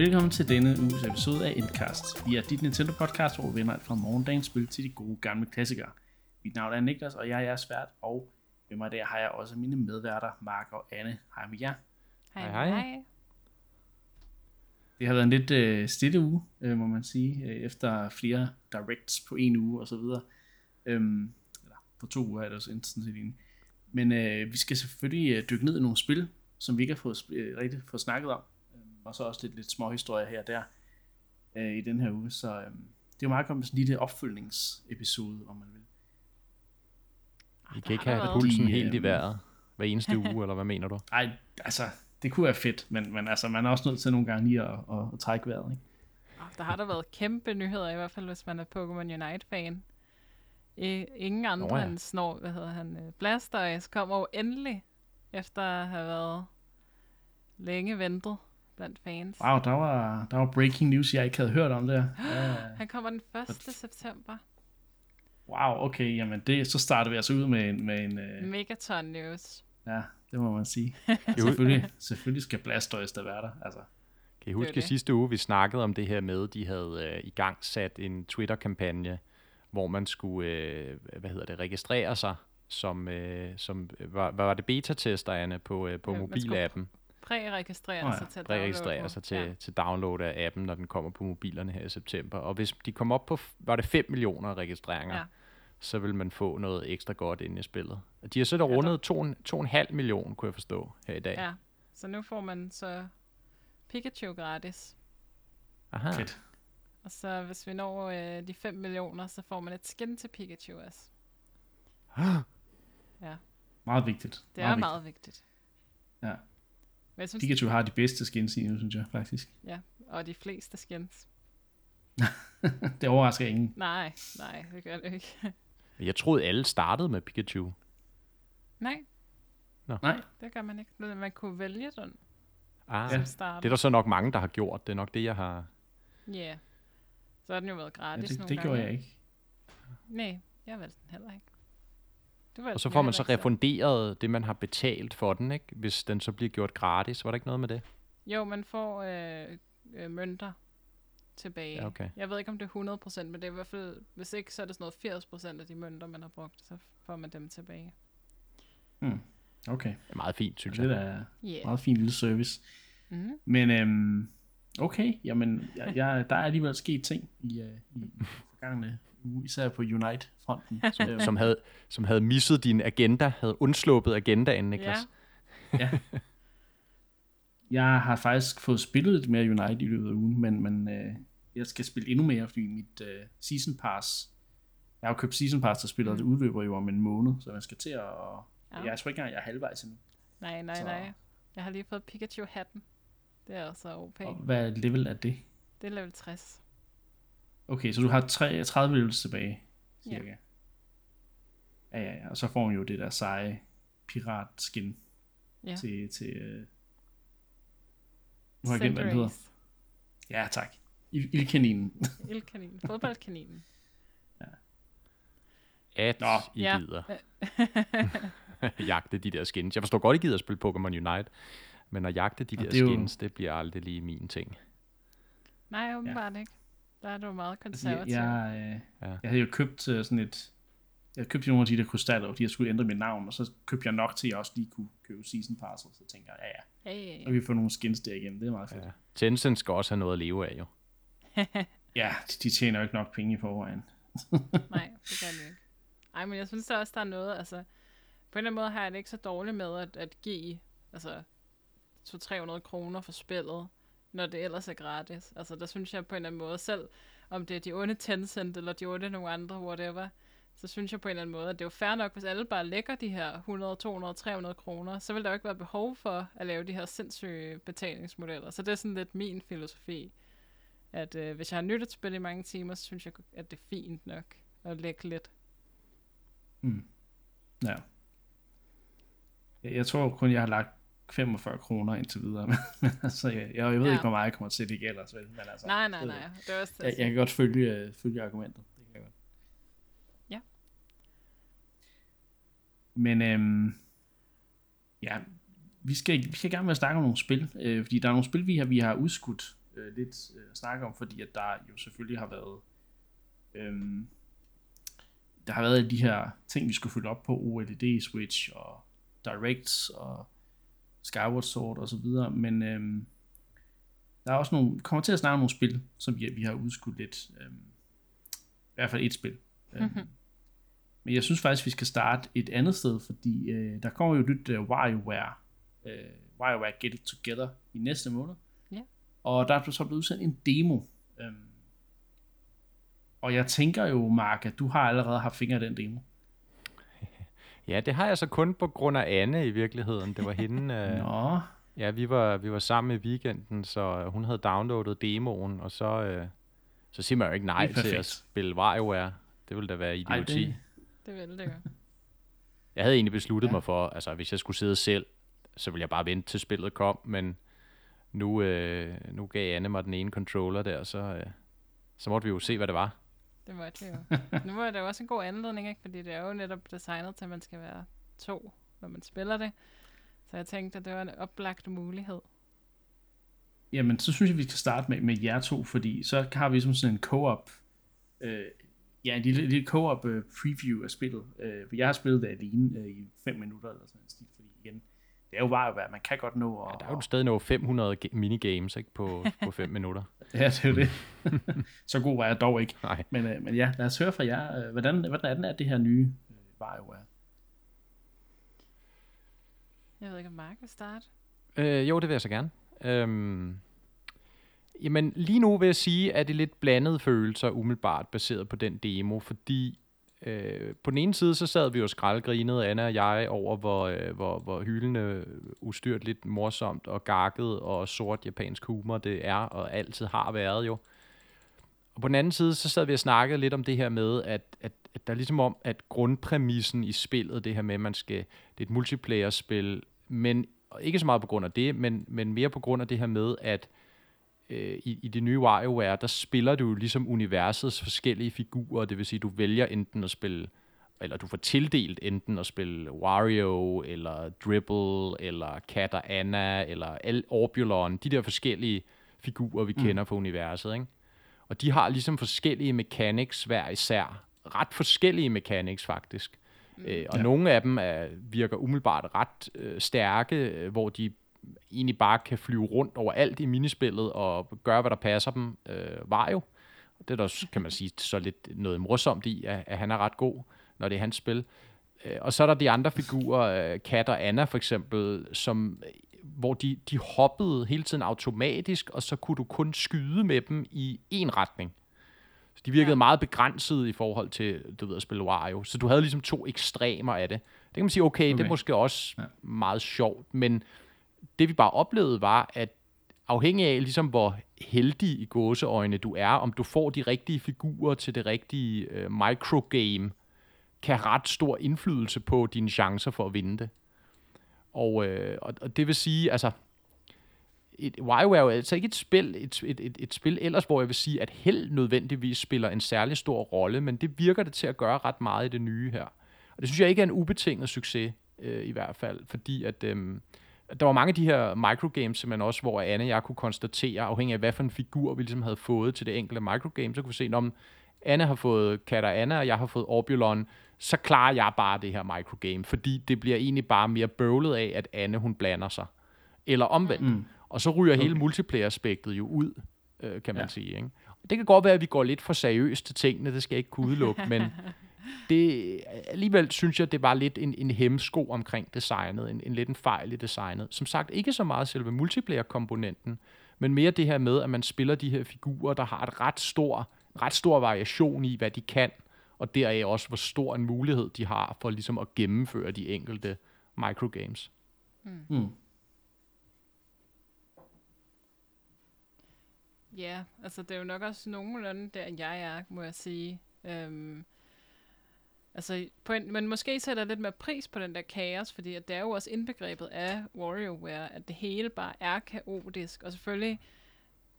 Velkommen til denne uges episode af Endcast. Vi er dit Nintendo podcast, hvor vi vender alt fra morgendagens spil til de gode gamle klassikere. Mit navn er Niklas, og jeg er jeres vært, og med mig der har jeg også mine medværter, Mark og Anne. Hej med jer. Hej, Hej, hej. Det har været en lidt øh, stille uge, øh, må man sige, øh, efter flere directs på en uge og så videre. Øhm, eller på to uger er det også sådan set egentlig. Men øh, vi skal selvfølgelig øh, dykke ned i nogle spil, som vi ikke har fået sp- øh, rigtig fået snakket om. Og så også lidt, lidt små historier her og der øh, i den her uge. Så øh, det er jo meget godt med sådan en lille opfølgningsepisode, om man vil. I kan ikke have været- pulsen De, helt i vejret hver eneste uge, eller hvad mener du? Ej, altså, det kunne være fedt, men, men altså, man er også nødt til nogle gange lige at, at, at trække vejret, ikke? Der har der været kæmpe nyheder, i hvert fald hvis man er Pokémon Unite-fan. I, ingen andre Nå ja. end Snor, hvad hedder han, øh, Blastoise kommer jo endelig, efter at have været længe ventet blandt fans. Wow, der var, der var breaking news, jeg ikke havde hørt om der. Ja. Han kommer den 1. september. Wow, okay, jamen det, så starter vi altså ud med en, med en øh, Megaton News. ja, det må man sige. Selvfølgelig, selvfølgelig skal Blastoise der være der, altså. kan I huske Det det. sidste uge, vi snakkede om det her med, de havde øh, i gang sat en Twitter-kampagne, hvor man skulle, øh, hvad hedder det, registrere sig som, øh, som øh, var, var det, beta-testerne på, øh, på Ja, mobilappen. Præregistrere Nå ja, sig til at Præregistrere downloade sig til, Ja. til download af appen, når den kommer på mobilerne her i september. Og hvis de kom op på, var det 5 millioner registreringer, Ja. så vil man få noget ekstra godt ind i spillet. Og de har så der Ja, rundet to, to og en halv million, kunne jeg forstå, her i dag. ja. Så nu får man så Pikachu gratis. Aha. Fedt. Og så hvis vi når øh, de 5 millioner, så får man et skin til Pikachu også. Ja, Meget vigtigt. det er meget vigtigt. Ja. Men jeg synes, Pikachu har de bedste skins i nu, synes jeg faktisk. Ja, og de fleste skins. det overrasker ingen. Nej, nej, det gør det ikke. Jeg troede, alle startede med Pikachu. nej, Nej, det gør man ikke. Men Man kunne vælge den Ah, Ja. starter. Det er der så nok mange, der har gjort. Det er nok det, jeg har... Ja. Yeah. Så har den jo været ja, gratis det, nogle det gange. gjorde jeg ikke. Nej, jeg valgte den heller ikke. Du valgte Og så får man så refunderet det, man har betalt for den, ikke? Hvis den så bliver gjort gratis. Var der ikke noget med det? Jo, man får øh, øh, mønter tilbage. Ja, okay. Jeg ved ikke, om det er 100%, men det er i hvert fald, hvis ikke, så er det sådan noget 80% af de mønter, man har brugt, så får man dem tilbage. Okay, Det er meget fint, synes det jeg. er da Ja. Yeah. meget fin lille service. Mm-hmm. Men øhm, okay, jamen, jeg, jeg, der er alligevel sket ting i, øh, i forgangne især på Unite-fronten. Øhm, Som havde, som havde misset din agenda, havde undsluppet agendaen, Niklas. Ja. Jeg har faktisk fået spillet lidt mere Unite i løbet af ugen, men, men øh, jeg skal spille endnu mere, fordi mit øh, Season Pass, jeg har jo købt Season Pass til spillet, og det udløber jo om en måned, så jeg skal til at, Ja. ja. jeg tror ikke engang, jeg er halvvejs endnu. Nej, nej, Så- nej. Jeg har lige fået Pikachu-hatten. Det er også OP. Og hvad level er det? Det er level 60. Okay, så du har tre- 30 levels tilbage, Ja. cirka. Ja, ja, ja, og så får man jo det der seje pirat-skin Ja. til, til øh... nu har jeg glemt, hvad den hedder. Ja, tak. Il- Ildkaninen. Ildkaninen. Fodboldkaninen. At Nå. I Ja. gider jagte de der skins. Jeg forstår godt, I gider at spille Pokémon Unite, men at jagte de Og der det er jo- skins, det bliver aldrig lige min ting. Nej, åbenbart ikke. Der er du meget Altså, jeg, konservativ. jeg, øh, Ja. jeg havde jo købt øh, sådan et... Jeg købte nogle af de der krystaller, og de jeg skulle ændre mit navn, og så købte jeg nok til, at jeg også lige kunne købe season pass, så tænker jeg, ja ja, ja. kan vi få nogle skins der igen, det er meget fedt. Ja. Tencent skal også have noget at leve af, jo. ja de, de tjener jo ikke nok penge i forvejen. Nej, det gør det ikke. Ej, men jeg synes da også, der er noget, altså... På en eller anden måde har jeg det ikke så dårligt med at, at give, altså... 200-300 kroner for spillet, når det ellers er gratis. Altså, der synes jeg på en eller anden måde, selv om det er de onde Tencent, eller de onde nogle andre, whatever, så synes jeg på en eller anden måde, at det er jo fair nok, hvis alle bare lægger de her 100, 200, 300 kroner, så vil der jo ikke være behov for at lave de her sindssyge betalingsmodeller. Så det er sådan lidt min filosofi, at øh, hvis jeg har nyttet spil i mange timer, så synes jeg, at det er fint nok at lægge lidt. Mm. Ja. Jeg, jeg tror kun, jeg har lagt 45 kroner indtil videre, men, altså, jeg, jeg, jeg ved Ja. ikke, hvor meget jeg kommer til at ligge ellers, vel? Men altså, Nej, nej, nej. Det er også Jeg, jeg kan godt følge, øh, følge argumentet. Det kan jeg godt. Ja. Men øhm, ja, vi skal, vi skal gerne med at snakke om nogle spil, øh, fordi der er nogle spil, vi har, vi har udskudt øh, lidt øh, at snakke om, fordi at der jo selvfølgelig har været øhm, der har været de her ting, vi skulle følge op på, OLED Switch og Directs og Skyward Sword og så videre, men øhm, der er også nogle, kommer til at snakke om nogle spil, som vi, vi har udskudt lidt. Øhm, I hvert fald et spil. Øhm, Mhm. men jeg synes faktisk, vi skal starte et andet sted, fordi øh, der kommer jo et nyt øh, WarioWare, øh, WarioWare Get It Together i næste måned. Ja. Og der er så blevet udsendt en demo. Øhm, og jeg tænker jo, Mark, at du har allerede haft fingre i den demo. Ja, det har jeg så kun på grund af Anne i virkeligheden. Det var hende... øh, Nå, Ja, vi var, vi var sammen i weekenden, så hun havde downloadet demoen, og så, øh, så siger man jo ikke nej til at spille WarioWare. Det ville da være ej, idioti. det, Det vil det jo. Jeg havde egentlig besluttet ja. mig for, altså hvis jeg skulle sidde selv, så ville jeg bare vente til spillet kom, men nu, øh, nu gav Anne mig den ene controller der, så, øh, så måtte vi jo se, hvad det var. Det måtte jo. Nu var det jo også en god anledning, ikke? Fordi det er jo netop designet til, at man skal være to, når man spiller det. Så jeg tænkte, at det var en oplagt mulighed. Jamen, så synes jeg, vi skal starte med, med jer to, fordi så har vi som sådan en co-op, øh, ja, en lille, lille co-op øh, preview af spillet. Øh, for jeg har spillet det alene øh, i 5 minutter eller sådan en stil, fordi igen, det er jo bare, hvad man kan godt nå. Og, Ja, der er jo stadig noget 500 ge- minigames ikke, på, på 5 minutter. Ja, det er jo det. så god var jeg dog ikke. Nej. Men, øh, men ja, lad os høre fra jer. Øh, hvordan, hvordan er den er det her nye øh, WarioWare? Jeg ved ikke, om Mark vil starte. Øh, jo, det vil jeg så gerne. Øhm, jamen, lige nu vil jeg sige, at det er lidt blandede følelser umiddelbart baseret på den demo, fordi øh, på den ene side, så sad vi jo skraldgrinede, Anna og jeg, over hvor, øh, hvor, hvor hyldende ustyrt lidt morsomt og gakket og sort japansk humor det er, og altid har været jo. Og på den anden side, så sad vi og snakkede lidt om det her med, at, at, at der er ligesom om, at grundpræmissen i spillet, det her med, at man skal, det er et multiplayer-spil, men ikke så meget på grund af det, men, men mere på grund af det her med, at øh, i, i det nye WarioWare, der spiller du ligesom universets forskellige figurer, det vil sige, du vælger enten at spille, eller du får tildelt enten at spille Wario, eller Dribble, eller Kat og Anna, eller Al Orbulon, de der forskellige figurer, vi mm. kender fra universet, ikke? Og de har ligesom forskellige mechanics hver især. Ret forskellige mechanics, faktisk. Mm. Øh, og Ja. ja. nogle af dem er, virker umiddelbart ret øh, stærke, øh, hvor de egentlig bare kan flyve rundt over alt i minispillet og gøre, hvad der passer dem. Øh, var jo. Det er der, også, kan man sige, så lidt noget morsomt i, at, at han er ret god, når det er hans spil. Øh, og så er der de andre figurer, øh, Kat og Anna for eksempel, som, hvor de, de hoppede hele tiden automatisk, og så kunne du kun skyde med dem i én retning. Så de virkede Ja. meget begrænset i forhold til, du ved, at spille Wario. Så du havde ligesom to ekstremer af det. Det kan man sige, okay, okay. det er måske også ja. meget sjovt, men det vi bare oplevede var, at afhængig af ligesom hvor heldig i gåseøjne du er, om du får de rigtige figurer til det rigtige øh, microgame, kan have ret stor indflydelse på dine chancer for at vinde det. Og, øh, og, og det vil sige, altså, et, WiiWare er altså ikke et spil, et, et, et, et spil ellers, hvor jeg vil sige, at held nødvendigvis spiller en særlig stor rolle, men det virker det til at gøre ret meget i det nye her. Og det synes jeg ikke er en ubetinget succes, øh, i hvert fald, fordi at, øh, der var mange af de her microgames, simpelthen også, hvor Anne og jeg kunne konstatere, afhængig af hvad for en figur vi ligesom havde fået til det enkelte microgame, så kunne vi se, om Anne har fået Kat og Anna, og jeg har fået Orbulon, så klarer jeg bare det her microgame, fordi det bliver egentlig bare mere bøvlet af, at Anne hun blander sig. Eller omvendt. Mm. Og så ryger okay. hele multiplayer-aspektet jo ud, øh, kan man ja. sige. Ikke? Det kan godt være, at vi går lidt for seriøst til tingene, det skal jeg ikke kunne udelukke, men det, alligevel synes jeg, det var lidt en, en hemsko omkring designet, en, en lidt en fejl i designet. Som sagt, ikke så meget selve multiplayer-komponenten, men mere det her med, at man spiller de her figurer, der har et ret stor, ret stor variation i, hvad de kan, og deraf også, hvor stor en mulighed de har for ligesom at gennemføre de enkelte microgames. Mm. Ja, altså det er jo nok også nogenlunde der, jeg er, må jeg sige. Øhm, altså, på en, men måske sætter jeg lidt mere pris på den der kaos, fordi at det er jo også indbegrebet af WarioWare, at det hele bare er kaotisk. Og selvfølgelig,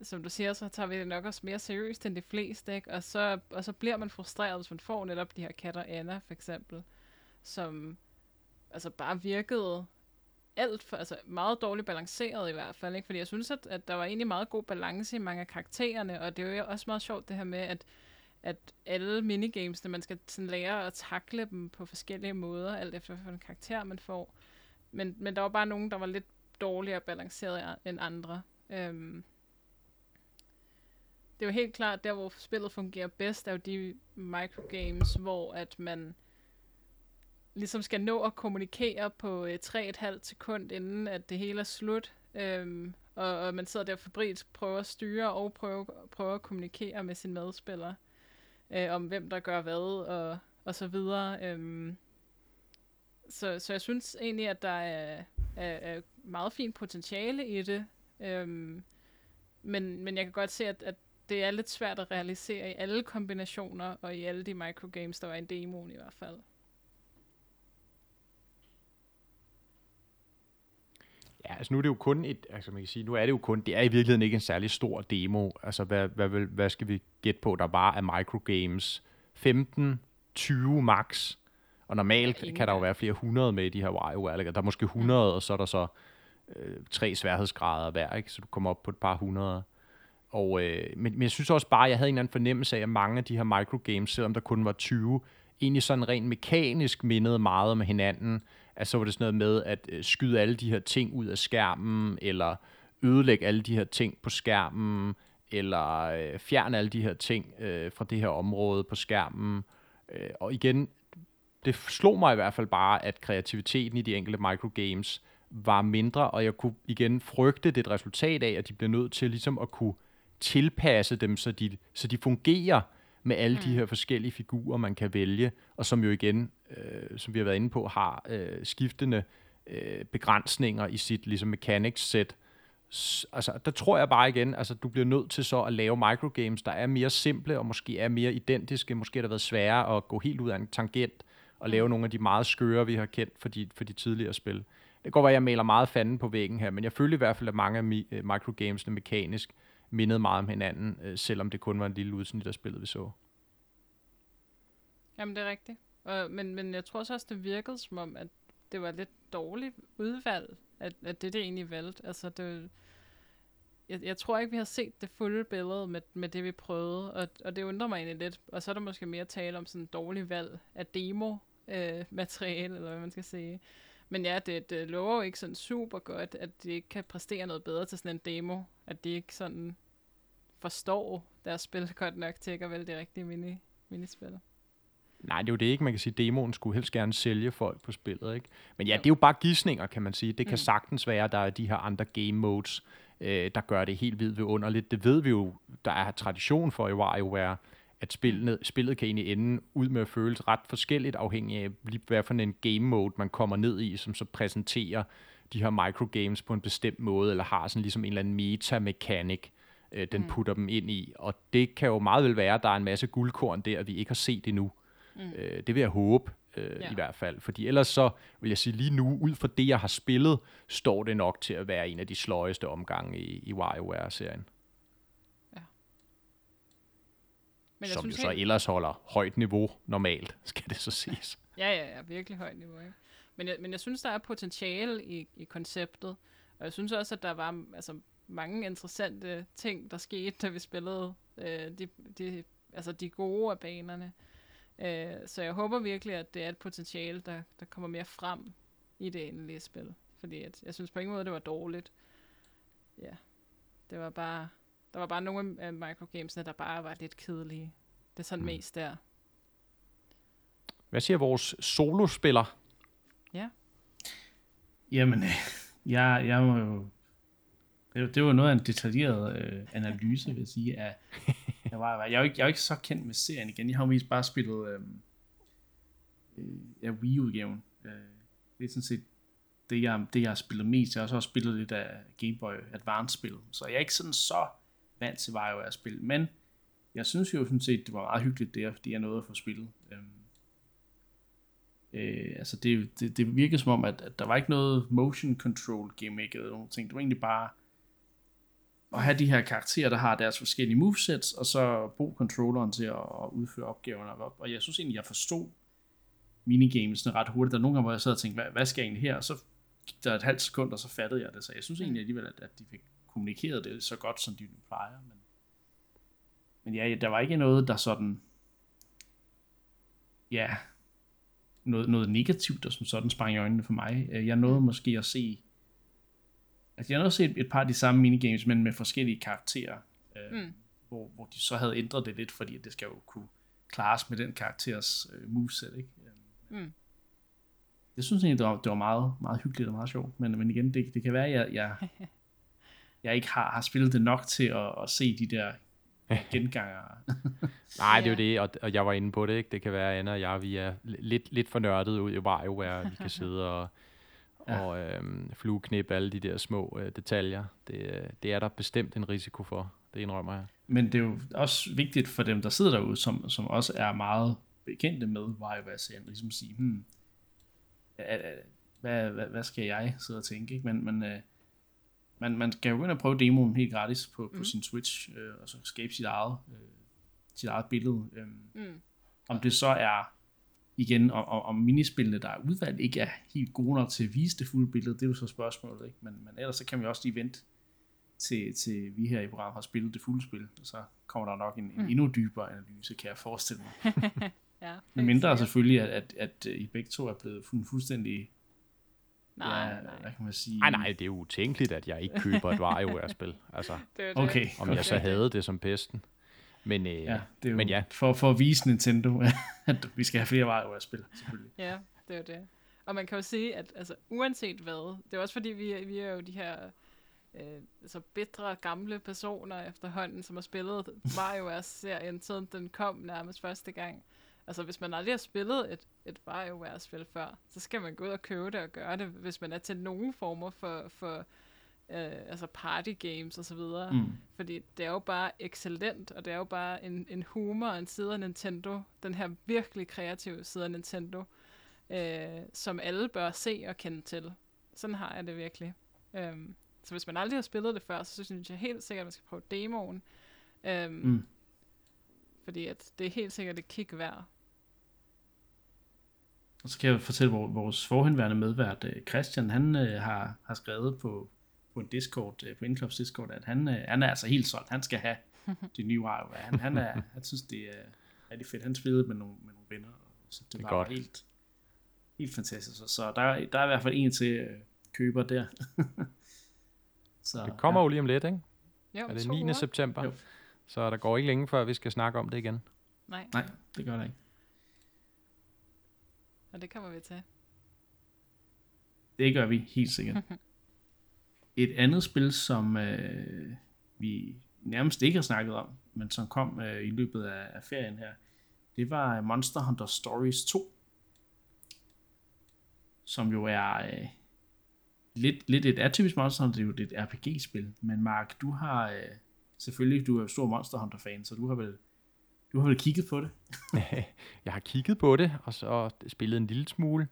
som du siger, så tager vi det nok også mere seriøst end de fleste, ikke? Og så, og så bliver man frustreret, hvis man får netop de her katter Anna, for eksempel, som altså bare virkede alt for, altså meget dårligt balanceret i hvert fald, ikke? fordi jeg synes, at, at der var egentlig meget god balance i mange af karaktererne, og det er jo også meget sjovt det her med, at, at alle minigames, man skal sådan lære at takle dem på forskellige måder, alt efter hvilken karakter man får. Men, men der var bare nogen, der var lidt dårligere balanceret end andre. Øhm, det er jo helt klart, der hvor spillet fungerer bedst, er jo de microgames, hvor at man ligesom skal nå at kommunikere på øh, 3,5 sekund, inden at det hele er slut. Øhm, og, og man sidder der fabriks, prøver at styre og prøver, prøver at kommunikere med sin medspiller øh, om hvem der gør hvad og, og så videre. Øhm, så, så jeg synes egentlig, at der er, er, er meget fint potentiale i det. Øhm, men, men jeg kan godt se, at, at det er lidt svært at realisere i alle kombinationer og i alle de microgames, der var i demoen i hvert fald. Ja, altså nu er det jo kun et, altså man kan sige, nu er det jo kun, det er i virkeligheden ikke en særlig stor demo. Altså hvad, hvad, hvad, hvad skal vi gætte på, der bare er microgames? 15, 20 max. Og normalt ja, kan der jo være flere hundrede med i de her WarioWare. Der er måske 100, mm. og så er der så øh, tre sværhedsgrader hver, ikke? så du kommer op på et par hundrede. Og, øh, men, men jeg synes også bare, at jeg havde en eller anden fornemmelse af, at mange af de her microgames, selvom der kun var 20, egentlig sådan rent mekanisk mindede meget om hinanden at så var det sådan noget med at øh, skyde alle de her ting ud af skærmen, eller ødelægge alle de her ting på skærmen, eller øh, fjerne alle de her ting øh, fra det her område på skærmen. Øh, og igen, det slog mig i hvert fald bare, at kreativiteten i de enkelte microgames var mindre, og jeg kunne igen frygte det resultat af, at de bliver nødt til ligesom at kunne tilpasse dem, så de, så de fungerer med alle mm. de her forskellige figurer, man kan vælge, og som jo igen, øh, som vi har været inde på, har øh, skiftende øh, begrænsninger i sit ligesom mechanics set. Altså, der tror jeg bare igen, altså du bliver nødt til så at lave microgames, der er mere simple og måske er mere identiske. Måske har det været sværere at gå helt ud af en tangent og lave mm. nogle af de meget skøre, vi har kendt for de, for de tidligere spil. Det går at jeg maler meget fanden på væggen her, men jeg føler i hvert fald, at mange af mi- øh, microgamesene mekanisk mindede meget om hinanden, øh, selvom det kun var en lille udsnit af spillet, vi så. Jamen, det er rigtigt. Og, men, men jeg tror også, det virkede som om, at det var lidt dårligt udvalg, at, at det det egentlig valgte. Altså, det, jeg, jeg tror ikke, vi har set det fulde billede med, med det, vi prøvede, og, og det undrer mig egentlig lidt. Og så er der måske mere tale om sådan en dårlig valg af demo-materiale, øh, eller hvad man skal sige. Men ja, det, det lover jo ikke sådan super godt, at de ikke kan præstere noget bedre til sådan en demo. At de ikke sådan forstår deres spil godt nok til at vælge det rigtige mini, minispil. Nej, det er jo det ikke. Man kan sige, at demoen skulle helst gerne sælge folk på spillet. Ikke? Men ja, det er jo bare gissninger, kan man sige. Det kan mm. sagtens være, at der er de her andre game modes, øh, der gør det helt vildt underligt. Det ved vi jo, der er tradition for i WarioWare, at spillet, spillet kan egentlig ende ud med at føles ret forskelligt, afhængig af, hvad for en game mode man kommer ned i, som så præsenterer de her microgames på en bestemt måde, eller har sådan ligesom en eller anden meta-mekanik, øh, den mm. putter dem ind i. Og det kan jo meget vel være, at der er en masse guldkorn der, vi ikke har set endnu. Mm. Øh, det vil jeg håbe øh, ja. i hvert fald. Fordi ellers så vil jeg sige lige nu, ud fra det, jeg har spillet, står det nok til at være en af de sløjeste omgange i, i WarioWare-serien. Ja. Men jeg Som synes jo så helt... ellers holder højt niveau normalt, skal det så siges. Ja, ja, ja, virkelig højt niveau. Ikke? Men, jeg, men jeg synes, der er potentiale i, i konceptet. Og jeg synes også, at der var altså, mange interessante ting, der skete, da vi spillede øh, de, de, altså de gode af banerne. Øh, så jeg håber virkelig, at det er et potentiale, der, der kommer mere frem i det endelige spil. Fordi at, jeg synes på ingen måde, det var dårligt. Ja, det var bare... Der var bare nogle af microgamesene, der bare var lidt kedelige. Det er sådan mm. mest der. Hvad siger vores solospiller? Ja. Jamen, jeg, jeg må jo... Det, det var noget af en detaljeret øh, analyse, vil jeg sige, af, jeg, var, jeg, er jo ikke, jeg er jo ikke så kendt med serien igen. Jeg har jo mest bare spillet øh, øh, ja, Wii-udgaven. Øh, det er sådan set det, jeg, det, jeg har spillet mest. Jeg har også spillet lidt af Game Boy Advance-spil. Så jeg er ikke sådan så vant til WarioWare-spil. Men jeg synes jo sådan set, det var meget hyggeligt der, fordi jeg nåede at få spillet. Øh, øh, altså det, det, det virkede som om, at, at der var ikke noget motion control gimmick eller nogen ting. Det var egentlig bare at have de her karakterer, der har deres forskellige movesets, og så bruge controlleren til at, udføre opgaverne. Og jeg synes egentlig, jeg forstod minigamesene ret hurtigt. Der er nogle gange, hvor jeg sad og tænkte, hvad, hvad skal jeg egentlig her? Og så gik der et halvt sekund, og så fattede jeg det. Så jeg synes egentlig alligevel, at, at de fik kommunikeret det så godt, som de nu plejer. Men, men ja, der var ikke noget, der sådan... Ja, noget, noget negativt, der som sådan sprang i øjnene for mig. Jeg nåede måske at se... Altså, jeg nåede at se et, par af de samme minigames, men med forskellige karakterer. Øh, Mm. hvor, hvor de så havde ændret det lidt, fordi det skal jo kunne klares med den karakteres øh, moveset, ikke? Øh, Mm. Jeg synes egentlig, det var, det var meget, meget hyggeligt og meget sjovt, men, men igen, det, det kan være, at jeg, jeg, jeg ikke har, har spillet det nok til at, at se de der genganger. Nej, det er jo det, og, og jeg var inde på det, ikke? Det kan være, at Anna og jeg, vi er lidt, lidt for nørdet ud i WarioWare, vi kan sidde og, Ja. og øhm, flueknippe alle de der små øh, detaljer. Det, øh, det er der bestemt en risiko for, det indrømmer jeg. Men det er jo også vigtigt for dem, der sidder derude, som, som også er meget bekendte med WarioWare-serien, ligesom at sige, hmm, hvad, hvad, hvad skal jeg sidde og tænke? Ikke? Men, men øh, man, man skal jo gå ind og prøve demoen helt gratis på, på Mm. sin Switch, øh, og så skabe sit eget, øh, sit eget billede. Øh, Mm. om det så er igen, om, om, om minispillene, der er udvalgt, ikke er helt gode nok til at vise det fulde billede, det er jo så spørgsmålet, ikke? Men, men ellers så kan vi også lige vente til, til vi her i programmet har spillet det fulde spil, og så kommer der nok en, en Mm. endnu dybere analyse, kan jeg forestille mig. Ja, Men mindre sikkert. selvfølgelig, at, at, at I begge to er blevet fu- fuldstændig, Nej, ja, nej. hvad kan man sige? Nej, nej, det er jo utænkeligt, at jeg ikke køber et WarioWare-spil. Altså, Det er jo Okay. Det. om jeg så havde det som pesten. Men, øh, Ja, det er jo men ja, For, for at vise Nintendo, at vi skal have flere WarioWare-spil, selvfølgelig. Ja, det er jo det. Og man kan jo sige, at altså, uanset hvad, det er også fordi, vi, er- vi er jo de her øh, altså bedre gamle personer efterhånden, som har spillet WarioWare-serien, siden den kom nærmest første gang. Altså, hvis man aldrig har spillet et, et WarioWare-spil før, så skal man gå ud og købe det og gøre det, hvis man er til nogen former for, for øh, altså party games og så videre. Mm. Fordi det er jo bare excellent, og det er jo bare en, en humor og en side af Nintendo, den her virkelig kreative side af Nintendo, øh, som alle bør se og kende til. Sådan har jeg det virkelig. Øhm, så hvis man aldrig har spillet det før, så synes jeg helt sikkert, at man skal prøve demoen. Øhm, Mm. Fordi at det er helt sikkert et kick værd. Og så kan jeg fortælle, hvor vores forhenværende medvært, øh, Christian, han øh, har, har skrevet på, på en Discord, øh, på Indklops Discord, at han, øh, han er altså helt solgt. Han skal have det nye WarioWare. Han, han, er, han synes, det er rigtig fedt. Han spillede med nogle, med nogle venner, så det, Det var godt. helt, helt fantastisk. Så, så der, der er i hvert fald en til øh, køber der. så, det kommer ja. jo lige om lidt, ikke? Jo, Er det to 9. uger? september? Jo. Så der går ikke længe før, vi skal snakke om det igen. Nej, Nej, det gør der ikke. og det kommer vi til. Det gør vi helt sikkert. Et andet spil, som øh, vi nærmest ikke har snakket om, men som kom øh, i løbet af, af ferien her, det var Monster Hunter Stories 2, som jo er øh, lidt, lidt et atypisk Monster Hunter, det er jo et RPG-spil, men Mark, du har øh, selvfølgelig, du er stor Monster Hunter-fan, så du har vel, du har vel kigget på det? jeg har kigget på det, og så spillet en lille smule,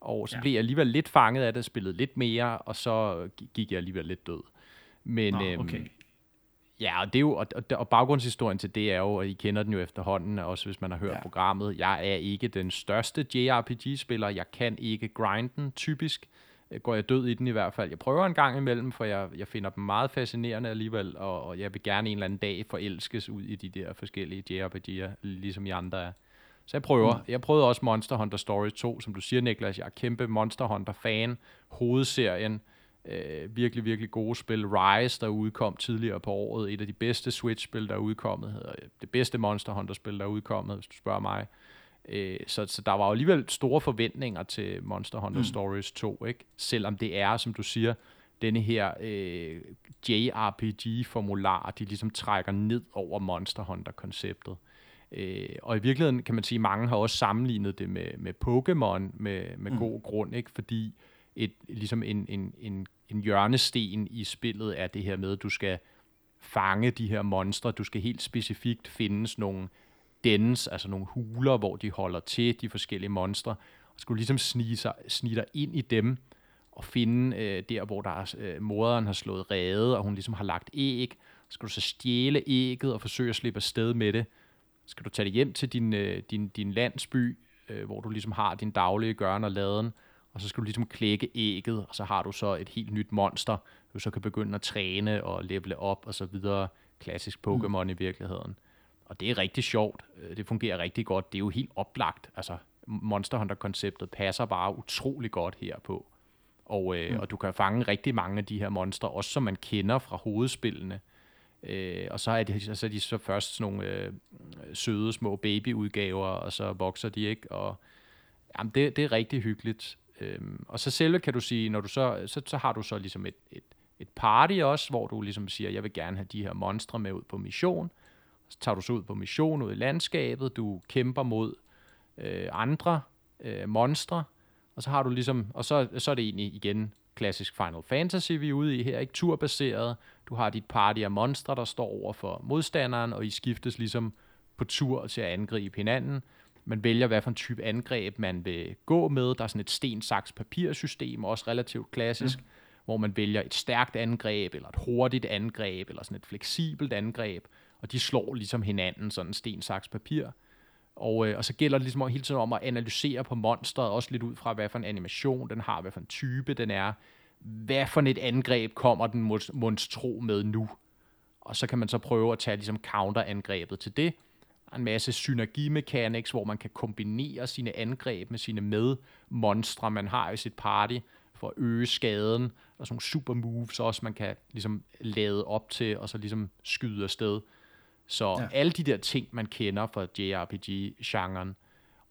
og så Ja. blev jeg alligevel lidt fanget af det, spillet lidt mere, og så gik jeg alligevel lidt død. Men Nå, øhm, okay. Ja, og, det er jo, og, og, baggrundshistorien til det er jo, og I kender den jo efterhånden, også hvis man har hørt Ja. ja. programmet. Jeg er ikke den største JRPG-spiller. Jeg kan ikke grinden, typisk. Øh, Går jeg død i den i hvert fald. Jeg prøver en gang imellem, for jeg, jeg finder dem meget fascinerende alligevel, og, og jeg vil gerne en eller anden dag forelskes ud i de der forskellige JRPG'er, ligesom I andre er. Så jeg prøver. Mm. Jeg prøvede også Monster Hunter Stories 2, som du siger, Niklas. Jeg er kæmpe Monster Hunter-fan. Hovedserien. Øh, virkelig, virkelig gode spil. Rise, der udkom tidligere på året. Et af de bedste Switch-spil, der er udkommet. Hedder det bedste Monster Hunter-spil, der er udkommet, hvis du spørger mig. Øh, så, så der var jo alligevel store forventninger til Monster Hunter mm. Stories 2, ikke? Selvom det er, som du siger, denne her øh, JRPG-formular, de ligesom trækker ned over Monster Hunter-konceptet. Øh, og i virkeligheden kan man sige, at mange har også sammenlignet det med, med Pokémon med, med mm. god grund, ikke? fordi et, ligesom en, en, en, en hjørnesten i spillet er det her med, at du skal fange de her monstre, du skal helt specifikt findes nogle dens, altså nogle huler, hvor de holder til, de forskellige monstre, og skulle ligesom snige, sig, snige dig ind i dem, og finde øh, der, hvor der er, øh, moderen har slået rede, og hun ligesom har lagt æg, så skal du så stjæle ægget og forsøge at slippe afsted med det. Skal du tage det hjem til din, øh, din, din landsby, øh, hvor du ligesom har din daglige gørn og laden, og så skal du ligesom klække ægget, og så har du så et helt nyt monster, du så kan begynde at træne og levele op og så videre. Klassisk Pokémon mm. i virkeligheden. Og det er rigtig sjovt. Øh, det fungerer rigtig godt. Det er jo helt oplagt. Altså, Monster Hunter-konceptet passer bare utrolig godt herpå. Og, øh, mm. og du kan fange rigtig mange af de her monstre, også som man kender fra hovedspillene. Øh, og så er, de, så er de så først sådan nogle øh, søde små babyudgaver, og så vokser de ikke. Og jamen, det, det er rigtig hyggeligt. Øhm, og så selve kan du sige, når du så, så, så har du så ligesom et, et, et party også, hvor du ligesom siger, jeg vil gerne have de her monstre med ud på mission. Så tager du så ud på mission ud i landskabet, du kæmper mod øh, andre øh, monstre, og så har du ligesom, og så, så er det egentlig igen klassisk Final Fantasy, vi er ude i her, ikke turbaseret. Du har dit party af monstre, der står over for modstanderen, og I skiftes ligesom på tur til at angribe hinanden. Man vælger, hvad for en type angreb man vil gå med. Der er sådan et sten, saks, papir-system, også relativt klassisk, mm. hvor man vælger et stærkt angreb, eller et hurtigt angreb, eller sådan et fleksibelt angreb, og de slår ligesom hinanden, sådan sten, saks, papir. Og, øh, og så gælder det ligesom hele tiden om at analysere på monsteret, også lidt ud fra, hvad for en animation den har, hvad for en type den er, hvad for et angreb kommer den monstro med nu. Og så kan man så prøve at tage ligesom counterangrebet til det, en masse synergimechanics, hvor man kan kombinere sine angreb med sine medmonstre, man har i sit party, for at øge skaden, og sådan nogle super moves også, man kan ligesom lade op til, og så ligesom skyde afsted. Så ja. alle de der ting, man kender fra JRPG-genren,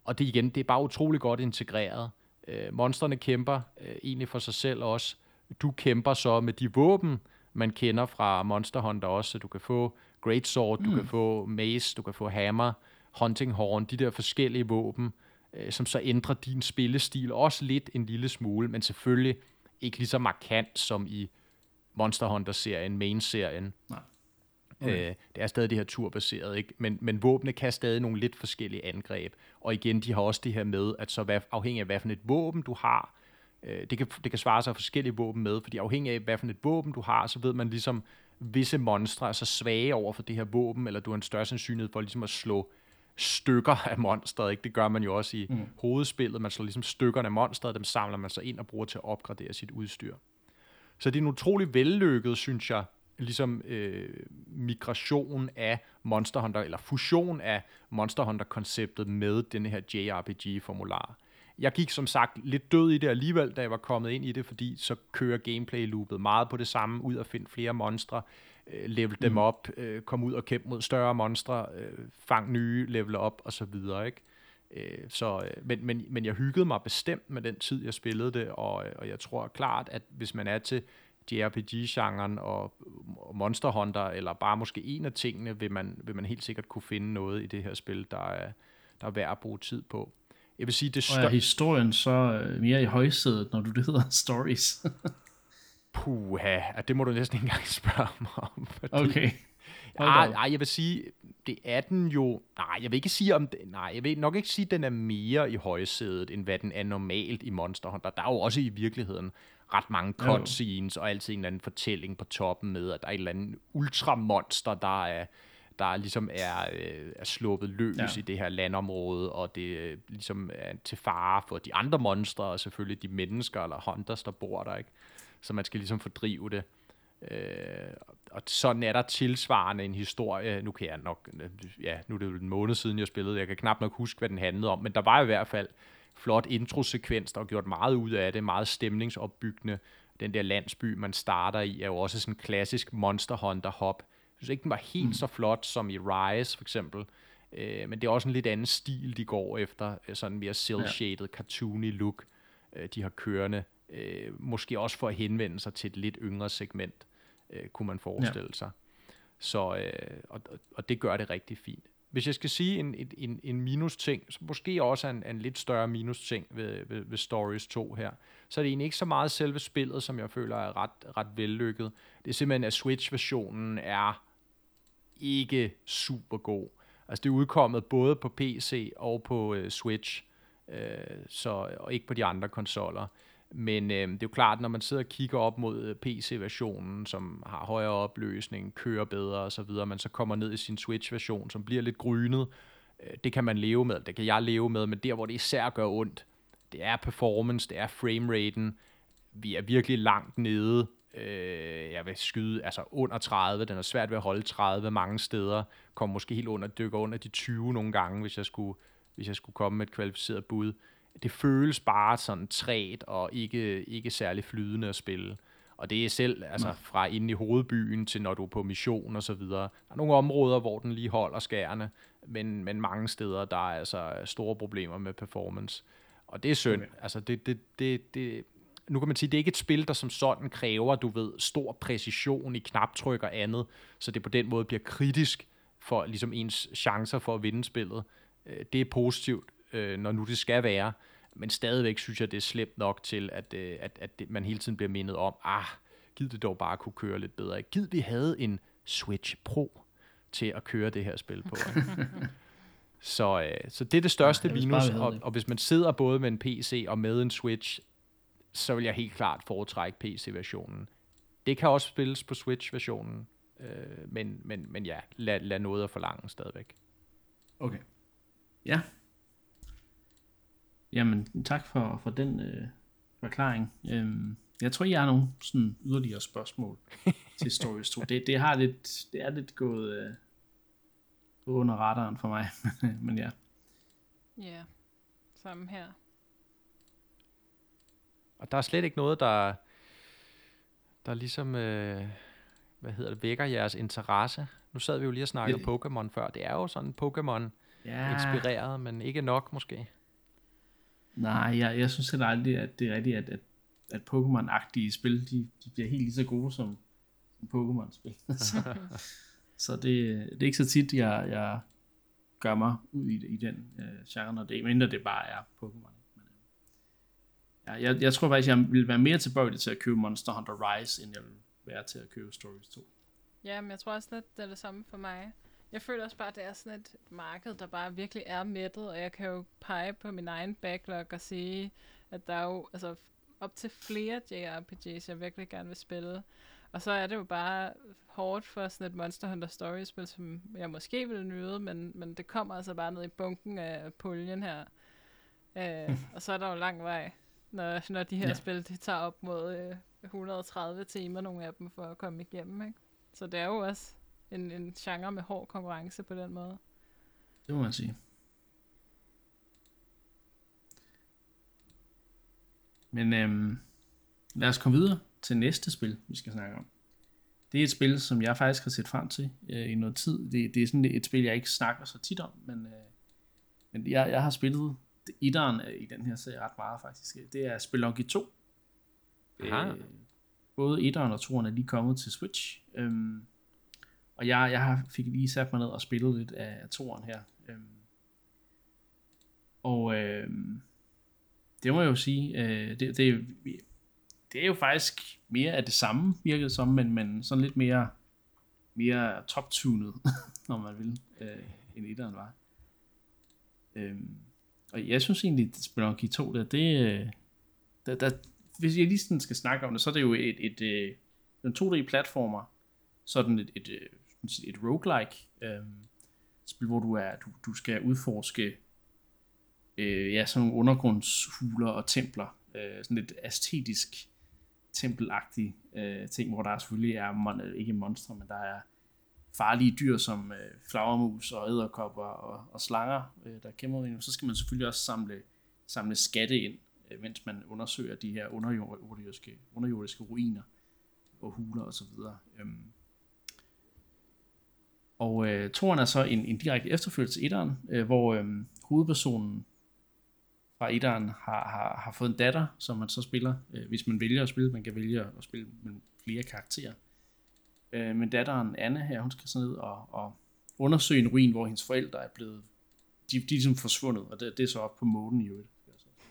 og det igen, det er bare utrolig godt integreret. Øh, monsterne kæmper øh, egentlig for sig selv også. Du kæmper så med de våben, man kender fra Monster Hunter også, så du kan få Great Sword, du mm. kan få Mace, du kan få Hammer, Hunting Horn, de der forskellige våben, øh, som så ændrer din spillestil også lidt en lille smule, men selvfølgelig ikke lige så markant som i Monster Hunter-serien, main-serien. Nej. Okay. Øh, det er stadig det her turbaseret, ikke? Men, men våbne kan stadig nogle lidt forskellige angreb. Og igen, de har også det her med, at så hvad, afhængig af, hvad for et våben du har, øh, det, kan, det kan svare sig forskellige våben med, fordi afhængig af, hvad for et våben du har, så ved man ligesom, visse monstre er så svage over for det her våben, eller du har en større sandsynlighed for ligesom at slå stykker af monstret. Ikke? Det gør man jo også i mm. hovedspillet. Man slår ligesom stykkerne af monstret, dem samler man så ind og bruger til at opgradere sit udstyr. Så det er en utrolig vellykket, synes jeg, ligesom øh, migration af Monster Hunter, eller fusion af Monster Hunter-konceptet med den her JRPG-formular. Jeg gik som sagt lidt død i det alligevel, da jeg var kommet ind i det, fordi så kører gameplay-loopet meget på det samme, ud og finde flere monstre, øh, level dem mm. op, øh, komme ud og kæmpe mod større monstre, øh, fang nye, level op og så videre, ikke? Øh, så, øh, men, men, men jeg hyggede mig bestemt med den tid, jeg spillede det, og, og jeg tror klart, at hvis man er til JRPG-genren og, Monster Hunter, eller bare måske en af tingene, vil man, vil man helt sikkert kunne finde noget i det her spil, der er, der er værd at bruge tid på. Jeg vil sige, det stør- Og er historien så øh, mere i højsædet, når du det hedder stories? Puha, det må du næsten ikke engang spørge mig om. Fordi, okay. Ej, ej, jeg vil sige, det er den jo... Nej, jeg vil ikke sige om... Det, nej, jeg vil nok ikke sige, at den er mere i højsædet, end hvad den er normalt i Monster Hunter. Der er jo også i virkeligheden ret mange cutscenes, og altid en eller anden fortælling på toppen med, at der er et eller andet ultramonster, der er der ligesom er, øh, er sluppet løs ja. i det her landområde, og det øh, ligesom er til fare for de andre monstre, og selvfølgelig de mennesker eller hunters, der bor der, ikke? Så man skal ligesom fordrive det. Øh, og sådan er der tilsvarende en historie, nu kan jeg nok, ja, nu er det jo en måned siden, jeg spillede, jeg kan knap nok huske, hvad den handlede om, men der var i hvert fald flot introsekvens, der har gjort meget ud af det, meget stemningsopbyggende. Den der landsby, man starter i, er jo også sådan en klassisk Monster Hunter hop, synes ikke, den var helt mm. så flot som i Rise for eksempel. Øh, men det er også en lidt anden stil, de går efter. Øh, sådan mere cel-shaded, ja. cartoony look, øh, de har kørende. Øh, måske også for at henvende sig til et lidt yngre segment, øh, kunne man forestille ja. sig. Så, øh, og, og det gør det rigtig fint. Hvis jeg skal sige en, en, en minus ting, så måske også en, en lidt større minus ting ved, ved, ved Stories 2 her, så er det egentlig ikke så meget selve spillet, som jeg føler er ret, ret vellykket. Det er simpelthen, at Switch-versionen er ikke super god. Altså det er udkommet både på PC og på øh, Switch, øh, så, og ikke på de andre konsoller. Men øh, det er jo klart, når man sidder og kigger op mod øh, PC-versionen, som har højere opløsning, kører bedre osv., man så kommer ned i sin Switch-version, som bliver lidt grynet, øh, det kan man leve med, det kan jeg leve med, men der, hvor det især gør ondt, det er performance, det er frameraten. Vi er virkelig langt nede. Øh, jeg vil skyde altså under 30. Den er svært ved at holde 30 mange steder. Kommer måske helt under, dykker under de 20 nogle gange, hvis jeg skulle, hvis jeg skulle komme med et kvalificeret bud. Det føles bare sådan træt og ikke, ikke særlig flydende at spille. Og det er selv altså, fra inde i hovedbyen til når du er på mission og så videre. Der er nogle områder, hvor den lige holder skærene, men, men mange steder, der er altså store problemer med performance. Og det er synd. Okay. Altså, det, det, det, det, nu kan man sige, det er ikke et spil, der som sådan kræver, du ved, stor præcision i knaptryk og andet, så det på den måde bliver kritisk for ligesom ens chancer for at vinde spillet. Øh, det er positivt, øh, når nu det skal være, men stadigvæk synes jeg, det er slemt nok til, at, øh, at, at man hele tiden bliver mindet om, ah, giv det dog bare kunne køre lidt bedre. Giv vi havde en Switch Pro til at køre det her spil på. så, øh, så det er det største ja, minus, og, og hvis man sidder både med en PC og med en Switch, så vil jeg helt klart foretrække PC-versionen. Det kan også spilles på Switch-versionen, øh, men, men, men ja, lad, lad noget at forlange stadigvæk. Okay. Ja, Jamen, tak for, for den øh, forklaring. Øhm, jeg tror, jeg har nogle sådan yderligere spørgsmål til Stories 2. Det, det, har lidt, det er lidt gået øh, under radaren for mig, men ja. Ja, samme her. Og der er slet ikke noget, der, der ligesom, øh, hvad hedder det, vækker jeres interesse. Nu sad vi jo lige og snakkede Pokémon før. Det er jo sådan Pokémon ja. inspireret, men ikke nok måske. Nej, jeg, jeg synes heller aldrig, at det er rigtigt, at, at, at Pokémon-agtige spil, de, de bliver helt lige så gode som, som Pokémon-spil. så, så det, det er ikke så tit, jeg, jeg gør mig ud i, i den øh, genre, når det, mindre det bare er Pokémon. Men, øh, ja, jeg, jeg tror faktisk, jeg vil være mere tilbøjelig til at købe Monster Hunter Rise, end jeg vil være til at købe Stories 2. Ja, men jeg tror også lidt, det er det samme for mig. Jeg føler også bare, at det er sådan et marked, der bare virkelig er mættet, og jeg kan jo pege på min egen backlog og sige, at der er jo altså, op til flere JRPGs, jeg virkelig gerne vil spille. Og så er det jo bare hårdt for sådan et Monster Hunter Story-spil, som jeg måske vil nyde, men, men det kommer altså bare ned i bunken af puljen her. Uh, og så er der jo lang vej, når, når de her ja. spil de tager op mod uh, 130 timer, nogle af dem, for at komme igennem. Ikke? Så det er jo også en, en genre med hård konkurrence på den måde. Det må man sige. Men øhm, lad os komme videre til næste spil, vi skal snakke om. Det er et spil, som jeg faktisk har set frem til øh, i noget tid. Det, det er sådan et spil, jeg ikke snakker så tit om, men, øh, men jeg, jeg har spillet etteren i den her serie ret meget faktisk. Det er Spelunky 2. Øh, både etteren og toeren er lige kommet til Switch. Øhm, og jeg, jeg har fik lige sat mig ned og spillet lidt af toren her. Øhm, og øhm, det må jeg jo sige, øh, det, det, det er jo faktisk mere af det samme, virkede som, men, men sådan lidt mere, mere top-tunet, når man vil, øh, end etteren var. Øhm, og jeg synes egentlig, at Spelunky 2, der, det, øh, der, der, hvis jeg lige sådan skal snakke om det, så er det jo et, et, øh, et en 2D-platformer, sådan et, et, et et roguelike øh, spil, hvor du er du, du skal udforske øh, ja, sådan nogle undergrundshuler og templer, øh, sådan lidt æstetisk tempelagtig øh, ting, hvor der selvfølgelig er, mon- øh, ikke monstre, men der er farlige dyr som øh, flagermus og æderkopper og, og slanger, øh, der kæmper ind. Så skal man selvfølgelig også samle, samle skatte ind, øh, mens man undersøger de her underjordiske, underjordiske ruiner og huler osv. Øhm, og øh, toren er så en, en direkte efterfølgelse til etteren, øh, hvor øh, hovedpersonen fra etteren har, har, har fået en datter, som man så spiller, øh, hvis man vælger at spille. Man kan vælge at spille med flere karakterer. Øh, men datteren Anne her, hun skal så ned og, og undersøge en ruin, hvor hendes forældre er blevet, de, de er ligesom forsvundet, og det, det er så op på månen i øvrigt.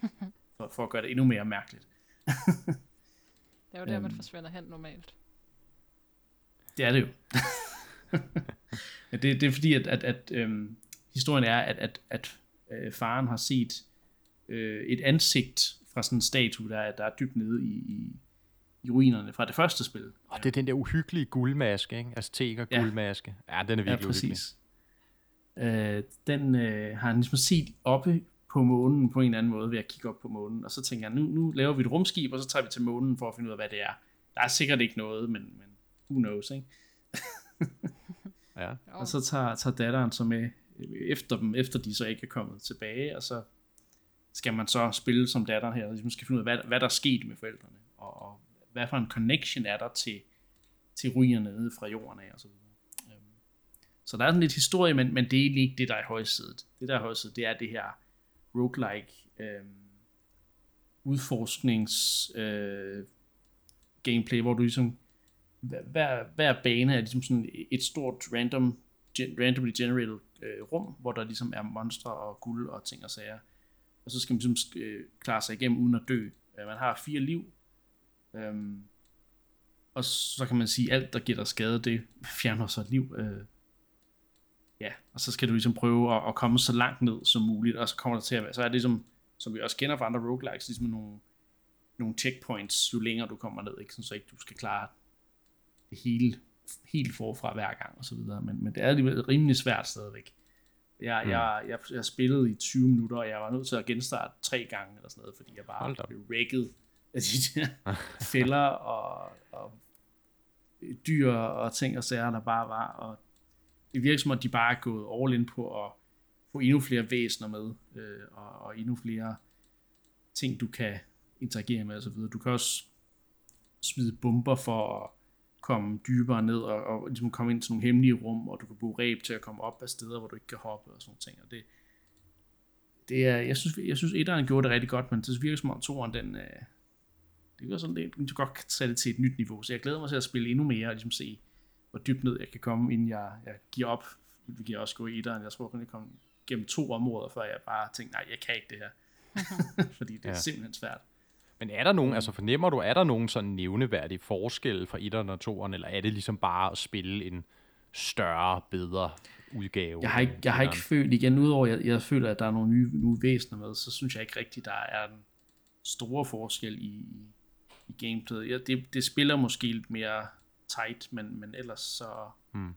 For, for at gøre det endnu mere mærkeligt. det er jo der, man øhm. forsvinder hen normalt. Det er det jo. det, det er fordi, at, at, at øhm, historien er, at, at, at øh, faren har set øh, et ansigt fra sådan en statue, der, der er dybt nede i, i, i ruinerne fra det første spil. Og det er den der uhyggelige guldmaske, ikke? Azteker ja. guldmaske. Ja, den er virkelig ja, præcis. Øh, den øh, har han ligesom set oppe på månen på en eller anden måde ved at kigge op på månen. Og så tænker jeg, nu, nu laver vi et rumskib, og så tager vi til månen for at finde ud af, hvad det er. Der er sikkert ikke noget, men, men who knows, ikke? Ja. Og så tager, tager datteren så med øh, efter dem, efter de så ikke er kommet tilbage, og så skal man så spille som datteren her, og ligesom skal finde ud af, hvad, hvad der er sket med forældrene, og, og hvad for en connection er der til, til rygerne nede fra jorden af, og så videre. Øhm, så der er sådan lidt historie, men, men det er egentlig ikke det, der er i højsædet. Det, der er i højsædet, det er det her roguelike øh, udforsknings øh, gameplay, hvor du ligesom hver- hver, hver bane er ligesom sådan et stort random, gen, randomly generated øh, rum, hvor der ligesom er monstre og guld og ting og sager. Og så skal man ligesom øh, klare sig igennem uden at dø. Øh, man har fire liv. Øhm, og så kan man sige, at alt der giver dig skade, det fjerner så et liv. Øh, ja, og så skal du ligesom prøve at, at komme så langt ned som muligt, og så kommer der til at være, så er det ligesom, som vi også kender fra andre roguelikes, ligesom nogle, nogle checkpoints, jo længere du kommer ned, ikke? Sådan, så ikke du skal klare hele helt forfra hver gang og så videre, men, men det er alligevel rimelig svært stadigvæk. Jeg, mm. jeg, jeg, jeg spillede i 20 minutter, og jeg var nødt til at genstarte tre gange eller sådan noget, fordi jeg bare blev rækket af de der fælder og, og dyr og ting og sager, der bare var, og det virker som om, de bare er gået all in på at få endnu flere væsener med, øh, og, og endnu flere ting, du kan interagere med og så videre. Du kan også smide bomber for at komme dybere ned og, og ligesom komme ind til nogle hemmelige rum, og du kan bruge ræb til at komme op af steder, hvor du ikke kan hoppe og sådan nogle ting. Og det, det er, jeg synes, jeg synes etteren gjorde det rigtig godt, men det virker som om toeren, den, øh, det virker sådan lidt, du godt kan tage det til et nyt niveau, så jeg glæder mig til at spille endnu mere, og ligesom se, hvor dybt ned jeg kan komme, inden jeg, jeg giver op. Vi giver også gå i etteren, jeg tror kun, jeg kom gennem to områder, før jeg bare tænkte, nej, jeg kan ikke det her. Fordi det er ja. simpelthen svært. Men er der nogen, altså fornemmer du, er der nogen sådan nævneværdige forskelle fra 1'eren og 2'eren, eller er det ligesom bare at spille en større, bedre udgave? Jeg har ikke, jeg har ikke etteren? følt, igen udover jeg, jeg føler, at der er nogle nye, nye væsener med, så synes jeg ikke rigtigt, der er en store forskel i, i, gameplayet. Ja, det, det spiller måske lidt mere tight, men, men ellers så, Hmm.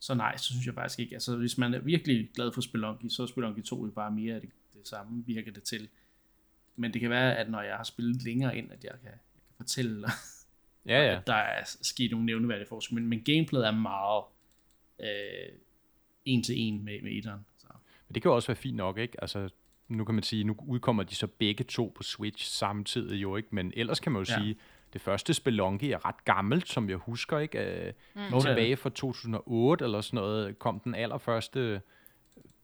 så nej, så synes jeg faktisk ikke. Altså hvis man er virkelig glad for Spelunky, så er Spelunky 2 jo bare mere af det, det samme, virker det til. Men det kan være, at når jeg har spillet længere ind, at jeg kan, jeg kan fortælle, Ja, ja. at der er sket nogle nævneværdige forskel. Men, men gameplayet er meget øh, en til en med, med etteren. Så. Men det kan jo også være fint nok, ikke? Altså, nu kan man sige, nu udkommer de så begge to på Switch samtidig jo, ikke? Men ellers kan man jo Ja. sige, det første Spelunky er ret gammelt, som jeg husker, ikke? Øh, er tilbage fra 2008 eller sådan noget, kom den allerførste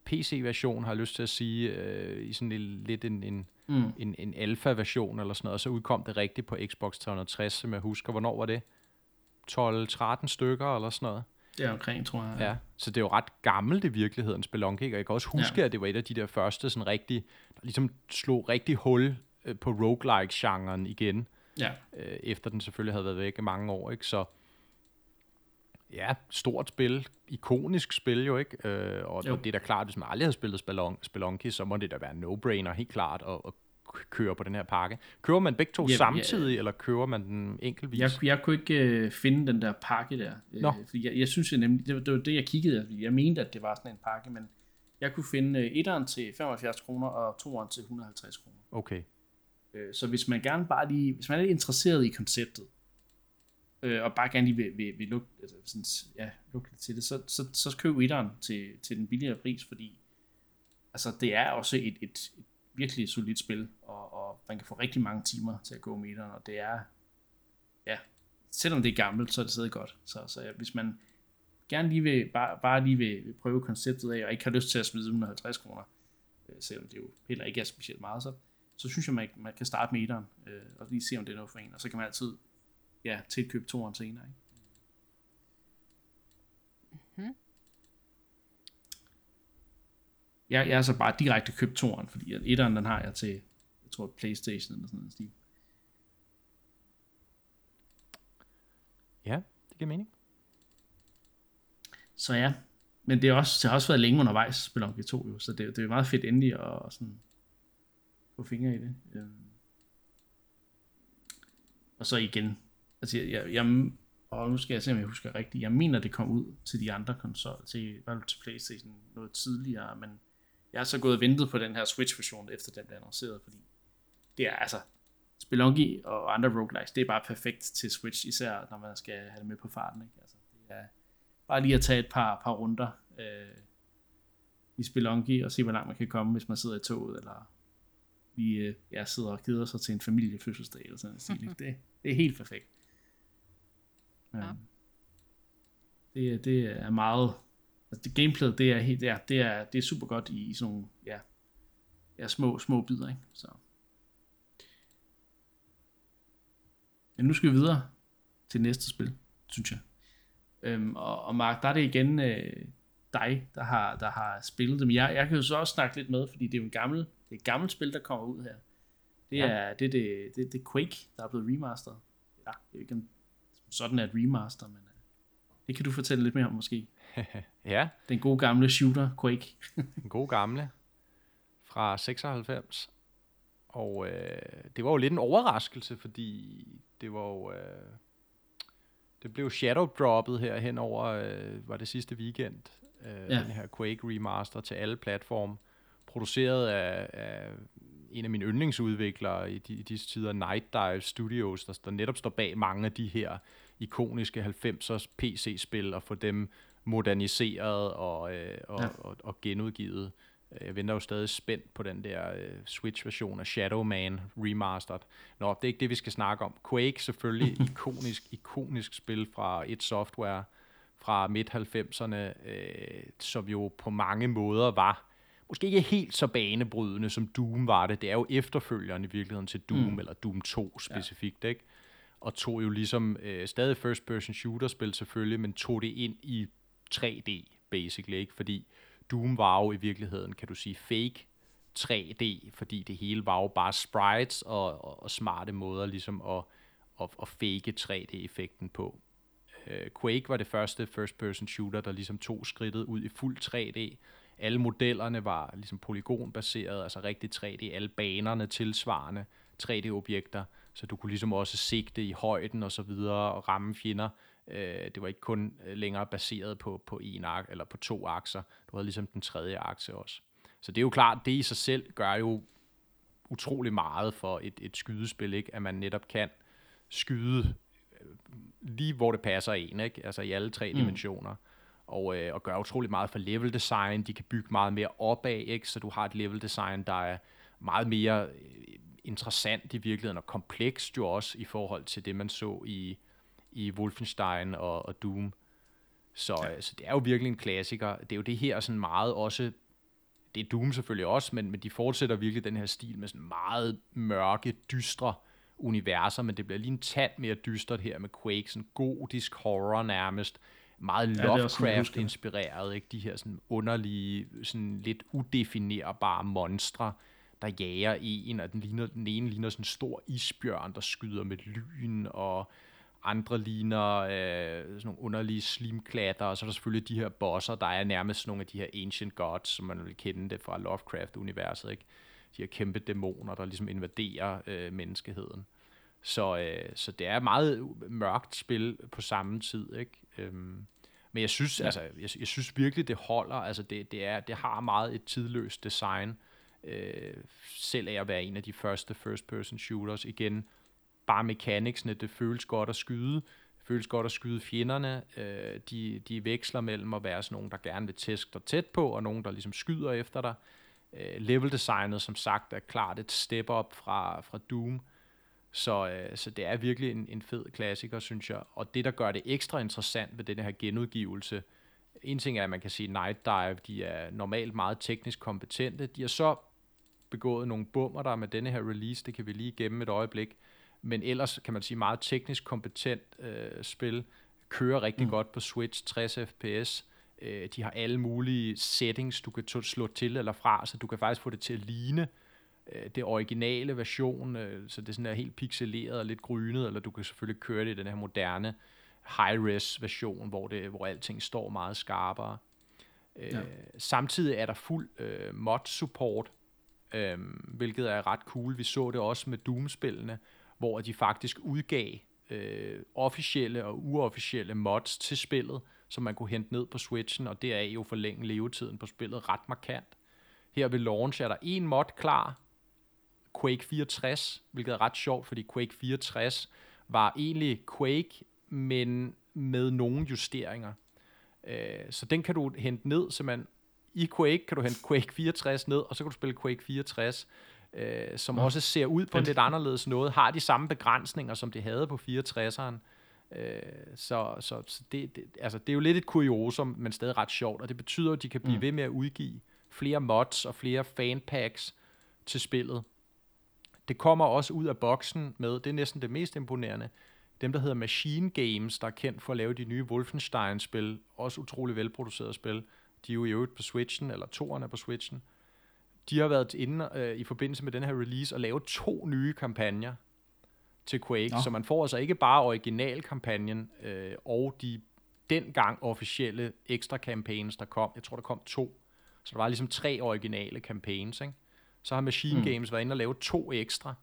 PC-version, har jeg lyst til at sige, øh, i sådan en, lidt en, en, Mm. en, en alfa-version eller sådan noget, og så udkom det rigtigt på Xbox 360, som jeg husker. Hvornår var det? 12-13 stykker eller sådan noget. Det er omkring, tror jeg. Ja, så det er jo ret gammelt i virkeligheden, Spelunky, og jeg kan også huske, ja. at det var et af de der første, sådan rigtig, der ligesom slog rigtig hul øh, på roguelike-genren igen, ja. øh, efter den selvfølgelig havde været væk i mange år, ikke? Så ja, stort spil, ikonisk spil jo, ikke? Øh, og, Jo. og det er da klart, hvis man aldrig har spillet Spelun- Spelunky, så må det da være en no-brainer, helt klart, at, at k- køre på den her pakke. Kører man begge to Ja, ja. samtidig, eller kører man den enkeltvis? Jeg, jeg kunne ikke øh, finde den der pakke der. Øh, Nå. fordi jeg, jeg synes jeg nemlig, det, var- det var det, jeg kiggede efter. Jeg mente, at det var sådan en pakke, men jeg kunne finde øh, etteren til 75 kroner, og toeren til 150 kroner. Okay. Øh, så hvis man gerne bare lige, hvis man er interesseret i konceptet, øh, og bare gerne lige vil, vil, vil lukke, altså sådan, ja, lukke lidt til det, så, så, så køb etteren til, til den billigere pris, fordi altså, det er også et, et, et virkelig solidt spil, og, og man kan få rigtig mange timer til at gå med etteren, og det er, ja, selvom det er gammelt, så er det stadig godt. Så, så ja, hvis man gerne lige vil, bare, bare lige vil, vil prøve konceptet af, og ikke har lyst til at smide 150 kroner, øh, selvom det jo heller ikke er specielt meget, så, så synes jeg, man, man kan starte med etteren, øh, og lige se, om det er noget for en, og så kan man altid ja, tilkøbe toeren senere. Ikke? Jeg, jeg har så bare direkte købt toeren, fordi at etteren, den har jeg til, jeg tror, Playstation eller sådan noget. stil. Ja, det giver mening. Så ja, men det, er også, det har også været længe undervejs, Spelunky 2 jo, så det, det er meget fedt endelig at sådan få fingre i det. Øhm. Og så igen, altså jeg, jeg, jeg og nu skal jeg se, om jeg husker rigtigt, jeg mener, det kom ud til de andre konsoller, til, var til Playstation noget tidligere, men jeg har så gået og ventet på den her Switch-version, efter den blev annonceret, fordi det er altså, Spelunky og andre roguelikes, det er bare perfekt til Switch, især når man skal have det med på farten. Ikke? Altså, det er bare lige at tage et par, par runder øh, i Spelunky og se, hvor langt man kan komme, hvis man sidder i toget, eller lige øh, ja, sidder og keder sig til en familiefødselsdag, eller sådan noget. Det, det er helt perfekt. Ja. Det, det er meget, altså det gameplayet, det er, helt, det er, det er, det er super godt i, i sådan nogle, ja, ja, små, små bidder, ikke? Så. Men nu skal vi videre til næste spil, synes jeg. Øhm, og, og Mark, der er det igen øh, dig, der har, der har spillet det. Men jeg, jeg kan jo så også snakke lidt med, fordi det er jo en gammel, det er et gammelt spil, der kommer ud her. Det er ja. det, det, det, det Quake, der er blevet remasteret. Ja, det er ikke en, sådan er et remaster, men øh, det kan du fortælle lidt mere om måske. ja. Den gode gamle shooter Quake. Den gode gamle fra 96. Og øh, det var jo lidt en overraskelse, fordi det var jo... Øh, det blev shadow droppet her hen over, øh, var det sidste weekend, øh, ja. den her Quake remaster til alle platforme, produceret af, af en af mine yndlingsudviklere i, de, i disse tider, Night Dive Studios, der, der netop står bag mange af de her ikoniske 90'ers PC-spil, og få dem moderniseret og, øh, og, ja. og, og genudgivet. Jeg venter jo stadig spændt på den der uh, Switch-version af Shadow Man Remastered. Nå, det er ikke det, vi skal snakke om. Quake selvfølgelig, ikonisk, ikonisk spil fra et software fra midt-90'erne, øh, som jo på mange måder var måske ikke helt så banebrydende, som Doom var det. Det er jo efterfølgeren i virkeligheden til Doom, mm. eller Doom 2 specifikt, ja. ikke? Og tog jo ligesom øh, stadig first-person shooter-spil selvfølgelig, men tog det ind i 3D, basically, ikke? Fordi Doom var jo i virkeligheden, kan du sige, fake 3D, fordi det hele var jo bare sprites og, og, og smarte måder ligesom at, at, at fake 3D-effekten på. Uh, Quake var det første first-person shooter, der ligesom tog skridtet ud i fuld 3D. Alle modellerne var ligesom polygonbaseret, altså rigtig 3D. Alle banerne tilsvarende 3D-objekter, så du kunne ligesom også sigte i højden og så videre og ramme fjender Øh, det var ikke kun øh, længere baseret på, på en ak eller på to akser. Du havde ligesom den tredje akse også. Så det er jo klart, det i sig selv gør jo utrolig meget for et, et skydespil, ikke? at man netop kan skyde øh, lige hvor det passer en, ikke? altså i alle tre mm. dimensioner. Og, øh, og gør utrolig meget for level design. De kan bygge meget mere opad, ikke? så du har et level design, der er meget mere øh, interessant i virkeligheden, og komplekst jo også i forhold til det, man så i, i Wolfenstein og, og Doom. Så, ja. så det er jo virkelig en klassiker. Det er jo det her sådan meget også, det er Doom selvfølgelig også, men, men de fortsætter virkelig den her stil med sådan meget mørke, dystre universer, men det bliver lige en tand mere dystert her med Quake, sådan gotisk horror nærmest, meget Lovecraft-inspireret, ikke? de her sådan underlige, sådan lidt udefinerbare monstre, der jager en, og den, ligner, den ene ligner sådan en stor isbjørn, der skyder med lyn, og andre ligner øh, sådan nogle underlige slimklatter, og så er der selvfølgelig de her bosser, der er nærmest nogle af de her ancient gods, som man vil kende det fra Lovecraft-universet, ikke? De her kæmpe dæmoner, der ligesom invaderer øh, menneskeheden. Så, øh, så det er meget mørkt spil på samme tid, ikke? Øhm, men jeg synes, ja. altså, jeg, jeg synes virkelig, det holder. Altså, det, det, er, det har meget et tidløst design. Øh, selv af at være en af de første first-person shooters. Igen, bare mechanicsene, det føles godt at skyde, det føles godt at skyde fjenderne, øh, de, de veksler mellem at være sådan nogen, der gerne vil tæske dig tæt på, og nogen, der ligesom skyder efter dig. Øh, level designet, som sagt, er klart et step up fra, fra Doom, så, øh, så det er virkelig en, en fed klassiker, synes jeg. Og det, der gør det ekstra interessant ved den her genudgivelse, en ting er, at man kan sige, Night Dive, de er normalt meget teknisk kompetente. De har så begået nogle bummer der med denne her release, det kan vi lige gemme et øjeblik men ellers kan man sige meget teknisk kompetent øh, spil, kører rigtig mm. godt på Switch, 60 fps, øh, de har alle mulige settings, du kan slå til eller fra, så du kan faktisk få det til at ligne øh, det originale version, øh, så det er sådan der helt pixeleret og lidt grynet, eller du kan selvfølgelig køre det i den her moderne high-res version, hvor, det, hvor alting står meget skarpere. Øh, ja. Samtidig er der fuld øh, mod-support, øh, hvilket er ret cool. Vi så det også med Doom-spillene, hvor de faktisk udgav øh, officielle og uofficielle mods til spillet, som man kunne hente ned på Switchen, og deraf jo forlænge levetiden på spillet ret markant. Her ved launch er der en mod klar, Quake 64, hvilket er ret sjovt, fordi Quake 64 var egentlig Quake, men med nogle justeringer. Øh, så den kan du hente ned, så man i Quake kan du hente Quake 64 ned, og så kan du spille Quake 64, øh, som ja. også ser ud på en lidt anderledes noget, har de samme begrænsninger, som de havde på 64'eren. Øh, så så, så det, det, altså, det er jo lidt et kuriosum, men stadig ret sjovt, og det betyder, at de kan blive mm. ved med at udgive flere mods og flere fanpacks til spillet. Det kommer også ud af boksen med, det er næsten det mest imponerende, dem der hedder Machine Games, der er kendt for at lave de nye Wolfenstein-spil, også utrolig velproducerede spil, de er jo i øvrigt på Switchen, eller toerne på Switchen, de har været inde øh, i forbindelse med den her release og lavet to nye kampagner til Quake, Nå. så man får altså ikke bare originalkampagnen øh, og de dengang officielle ekstra campaigns, der kom. Jeg tror, der kom to. Så der var ligesom tre originale campaigns, ikke? Så har Machine mm. Games været inde og lave to ekstra.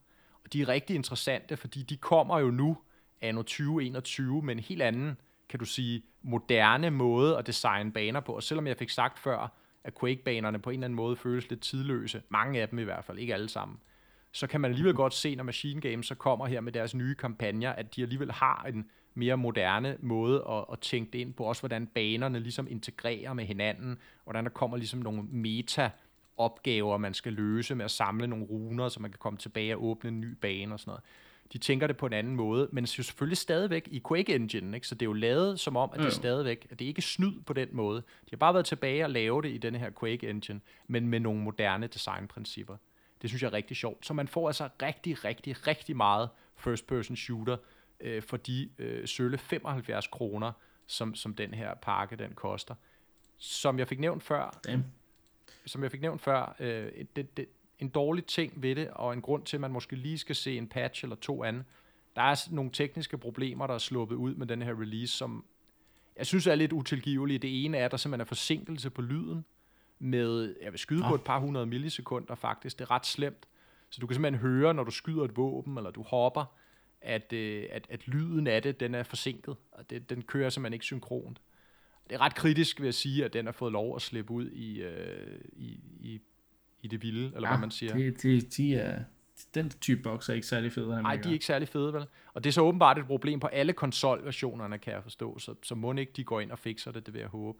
Og de er rigtig interessante, fordi de kommer jo nu, anno 2021, med en helt anden, kan du sige, moderne måde at designe baner på. Og selvom jeg fik sagt før, at Quake-banerne på en eller anden måde føles lidt tidløse, mange af dem i hvert fald, ikke alle sammen, så kan man alligevel godt se, når Machine Games så kommer her med deres nye kampagner, at de alligevel har en mere moderne måde at, at tænke det ind på, også hvordan banerne ligesom integrerer med hinanden, hvordan der kommer ligesom nogle meta opgaver, man skal løse med at samle nogle runer, så man kan komme tilbage og åbne en ny bane og sådan noget. De tænker det på en anden måde, men det er jo selvfølgelig stadigvæk i Quake Engine, ikke? så det er jo lavet som om, at det er stadigvæk, at det ikke er snyd på den måde. De har bare været tilbage og lave det i den her Quake Engine, men med nogle moderne designprincipper. Det synes jeg er rigtig sjovt. Så man får altså rigtig, rigtig, rigtig meget first person shooter øh, for de øh, sølle 75 kroner, som, som den her pakke den koster. Som jeg fik nævnt før, Damn. Som jeg fik nævnt før, øh, det, det, en dårlig ting ved det, og en grund til, at man måske lige skal se en patch eller to andre. Der er nogle tekniske problemer, der er sluppet ud med den her release, som jeg synes er lidt utilgivelige. Det ene er, at der simpelthen er forsinkelse på lyden, med, jeg vil skyde ah. på et par hundrede millisekunder faktisk. Det er ret slemt. Så du kan simpelthen høre, når du skyder et våben, eller du hopper, at, øh, at, at lyden af det, den er forsinket, og det, den kører simpelthen ikke synkront. Det er ret kritisk, vil jeg sige, at den har fået lov at slippe ud i, øh, i, i, i det vilde, eller ja, hvad man siger. Det, det, de er, den type boks er ikke særlig fede. Nej, de er ikke særlig fede, vel? Og det er så åbenbart et problem på alle konsolversionerne, kan jeg forstå, så, så må ikke de går ind og fikser det, det vil jeg håbe.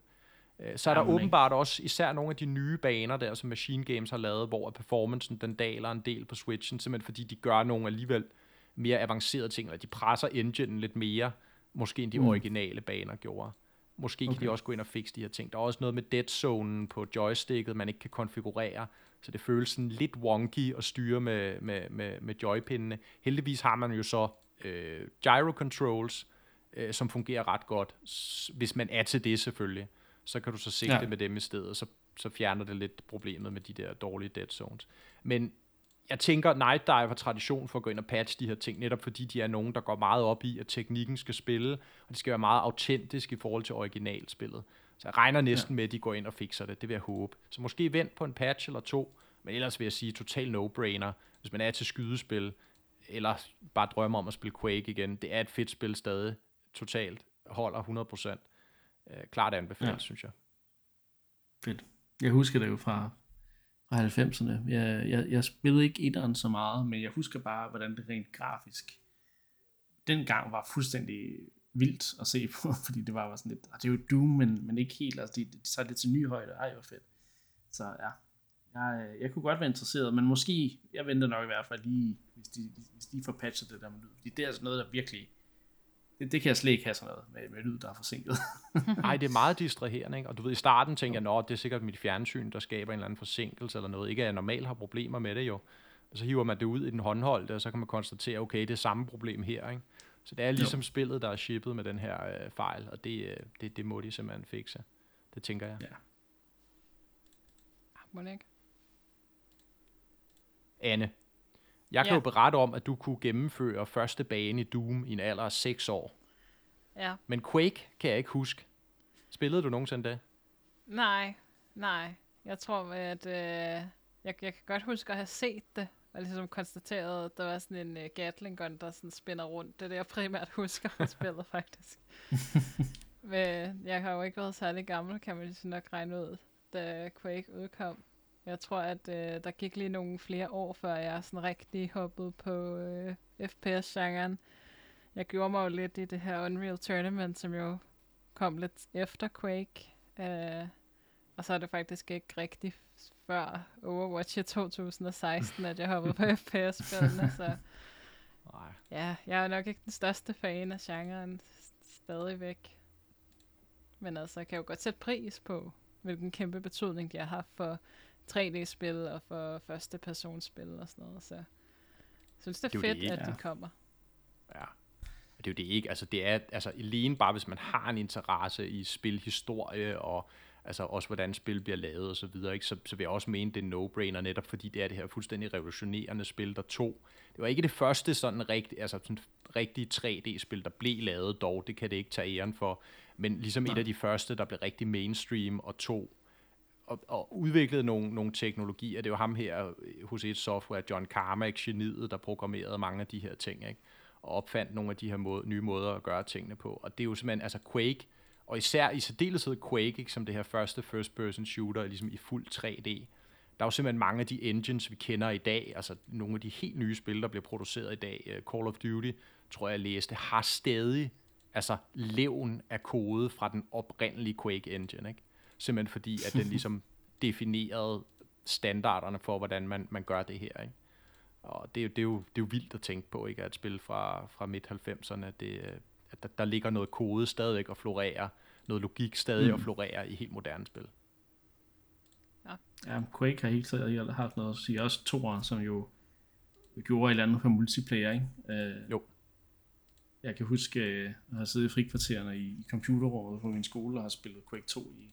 Øh, så er der Jamen, åbenbart ikke. også især nogle af de nye baner der, som Machine Games har lavet, hvor performancen den daler en del på Switchen, simpelthen fordi de gør nogle alligevel mere avancerede ting, eller de presser engine lidt mere, måske end de mm. originale baner gjorde. Måske okay. kan de også gå ind og fikse de her ting. Der er også noget med dead zone på joysticket, man ikke kan konfigurere, så det føles sådan lidt wonky at styre med, med, med, med joypindene. Heldigvis har man jo så øh, gyro controls, øh, som fungerer ret godt, hvis man er til det selvfølgelig så kan du så sigte ja. med dem i stedet, så, så fjerner det lidt problemet med de der dårlige dead zones. Men jeg tænker, Night Dive har tradition for at gå ind og patche de her ting, netop fordi de er nogen, der går meget op i, at teknikken skal spille, og det skal være meget autentisk i forhold til originalspillet. Så jeg regner næsten ja. med, at de går ind og fikser det. Det vil jeg håbe. Så måske vent på en patch eller to, men ellers vil jeg sige total no-brainer, hvis man er til skydespil, eller bare drømmer om at spille Quake igen. Det er et fedt spil stadig, totalt, holder 100% øh, klart anbefalt, ja. synes jeg. Fedt. Jeg husker det jo fra, og 90'erne. Jeg, jeg, jeg spillede ikke etteren så meget, men jeg husker bare, hvordan det rent grafisk dengang var fuldstændig vildt at se på, fordi det var, var sådan lidt, ah, det er jo Doom, men, men ikke helt, altså de, de tager lidt til ny højde, ej hvor fedt. Så ja, jeg, øh, jeg kunne godt være interesseret, men måske, jeg venter nok i hvert fald lige, hvis de, hvis de får patchet det der med lyd, fordi det er altså noget, der virkelig det, det kan jeg slet ikke have sådan noget med, med lyd, der er forsinket. Nej, det er meget distraherende, ikke? Og du ved, i starten tænker jeg, at det er sikkert mit fjernsyn, der skaber en eller anden forsinkelse eller noget. Ikke at jeg normalt har problemer med det jo. Og så hiver man det ud i den håndholdte, og så kan man konstatere, okay, det er samme problem her, ikke? Så det er ligesom jo. spillet, der er shippet med den her øh, fejl, og det, øh, det, det må de simpelthen fikse. Det tænker jeg. Ja. Må ikke? Anne, jeg kan ja. jo berette om, at du kunne gennemføre første bane i Doom i en alder af 6 år. Ja. Men Quake kan jeg ikke huske. Spillede du nogensinde det? Nej, nej. Jeg tror, at øh, jeg, jeg kan godt huske at have set det, og ligesom konstateret, at der var sådan en uh, Gatling gun, der sådan spænder rundt. Det er det, jeg primært husker at spillet, faktisk. Men jeg har jo ikke været særlig gammel, kan man lige nok regne ud, da Quake udkom. Jeg tror, at øh, der gik lige nogle flere år, før jeg sådan rigtig hoppede på øh, FPS-genren. Jeg gjorde mig jo lidt i det her Unreal Tournament, som jo kom lidt efter Quake. Øh, og så er det faktisk ikke rigtig før Overwatch i 2016, at jeg hoppede på FPS-spillene, så Nej. ja, jeg er nok ikke den største fan af genren stadigvæk. Men altså, jeg kan jo godt sætte pris på, hvilken kæmpe betydning de har haft for 3D-spil og for første personsspil og sådan noget. Så jeg synes, det er, Det er fedt, det, at ja. de kommer. Ja. Det er jo det ikke. Altså, det er altså alene bare, hvis man har en interesse i spilhistorie og altså også hvordan spil bliver lavet og så videre, ikke? Så, så vil jeg også mene, det er no-brainer netop, fordi det er det her fuldstændig revolutionerende spil, der tog. Det var ikke det første sådan rigtig, altså sådan rigtige 3D-spil, der blev lavet dog, det kan det ikke tage æren for, men ligesom et af de første, der blev rigtig mainstream og tog og, og udviklede nogle, nogle teknologier. Det er jo ham her øh, hos et software, John Carmack, geniet, der programmerede mange af de her ting, ikke? og opfandt nogle af de her måde, nye måder at gøre tingene på. Og det er jo simpelthen, altså Quake, og især i særdeleshed Quake, ikke, som det her første first-person shooter, ligesom i fuld 3D. Der er jo simpelthen mange af de engines, vi kender i dag, altså nogle af de helt nye spil, der bliver produceret i dag. Øh, Call of Duty, tror jeg, jeg læste, har stadig altså levn af kode fra den oprindelige Quake engine, ikke? Simpelthen fordi, at den ligesom definerede standarderne for, hvordan man, man gør det her, ikke? Og det, er jo- det, er jo, det er jo vildt at tænke på, ikke? At et spil fra, fra midt-90'erne, det, øh, at der, der ligger noget kode stadigvæk og florerer, noget logik stadig mm. og florerer i helt moderne spil. Ja, Quake har helt sikkert haft noget at sige. Også toeren, som jo gjorde et eller andet for multiplayer, ikke? Øh, Jo. Jeg kan huske, øh, jeg har siddet i frikvartererne i, i computerrummet på min skole og har spillet Quake 2 i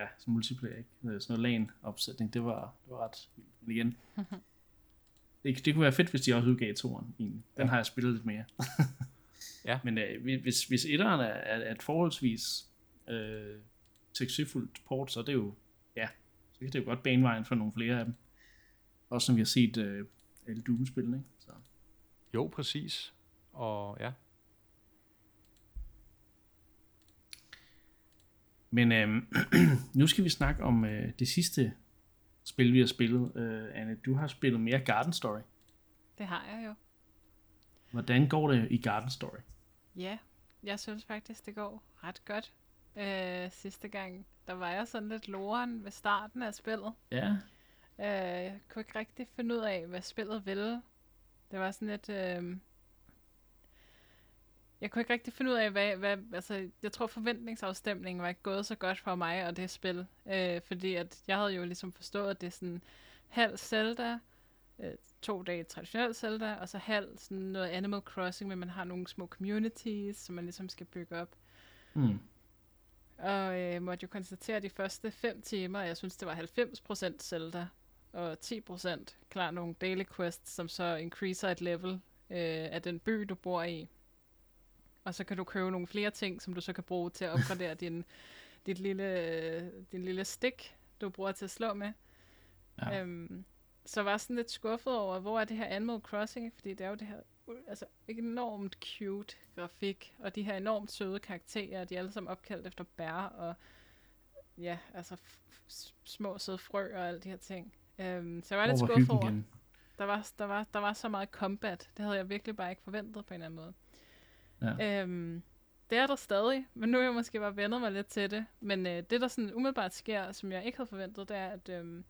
ja, som multiplayer, ikke? Øh, Sådan noget LAN-opsætning, det var, det var ret vildt. Men igen, det, det kunne være fedt, hvis de også udgav toeren. egentlig. Den Ja. ja. har jeg spillet lidt mere. Ja. Men øh, hvis, hvis etteren er, er, er et forholdsvis øh, succesfuldt port, så er det jo, ja, så kan det jo godt bane vejen for nogle flere af dem. Også som vi har set øh, alle Doom-spillene, ikke? Så. Jo, præcis. Og ja, Men øh, nu skal vi snakke om øh, det sidste spil, vi har spillet. Øh, Anne, du har spillet mere Garden Story. Det har jeg jo. Hvordan går det i Garden Story? Ja, jeg synes faktisk, det går ret godt. Øh, sidste gang, der var jeg sådan lidt loren ved starten af spillet. Ja, Øh, jeg kunne ikke rigtig finde ud af, hvad spillet ville. Det var sådan lidt... Øh... Jeg kunne ikke rigtig finde ud af, hvad, hvad... Altså, jeg tror, forventningsafstemningen var ikke gået så godt for mig og det spil. Øh, fordi at jeg havde jo ligesom forstået, at det er sådan halv Zelda, øh, to dage traditionelt Zelda, og så halv sådan noget Animal Crossing, men man har nogle små communities, som man ligesom skal bygge op. mm. Og øh, måtte jo konstatere de første 5 timer, jeg synes, det var 90% Zelda, og 10% klar nogle daily quests, som så increaser et level øh, af den by, du bor i. Og så kan du købe nogle flere ting, som du så kan bruge til at opgradere din, dit lille, din lille stik, du bruger til at slå med. Ja. Øhm, så var jeg sådan lidt skuffet over, hvor er det her Animal Crossing, fordi det er jo det her altså, enormt cute grafik, og de her enormt søde karakterer, de er alle sammen opkaldt efter bær, og ja, altså små søde frø og alle de her ting. Øhm, så jeg var lidt skuffet over, igen? der var, der, var, der var så meget combat. Det havde jeg virkelig bare ikke forventet på en eller anden måde. Ja. Øhm, det er der stadig, men nu er jeg måske bare vendet mig lidt til det. Men øh, det, der sådan umiddelbart sker, som jeg ikke havde forventet, det er, at øhm,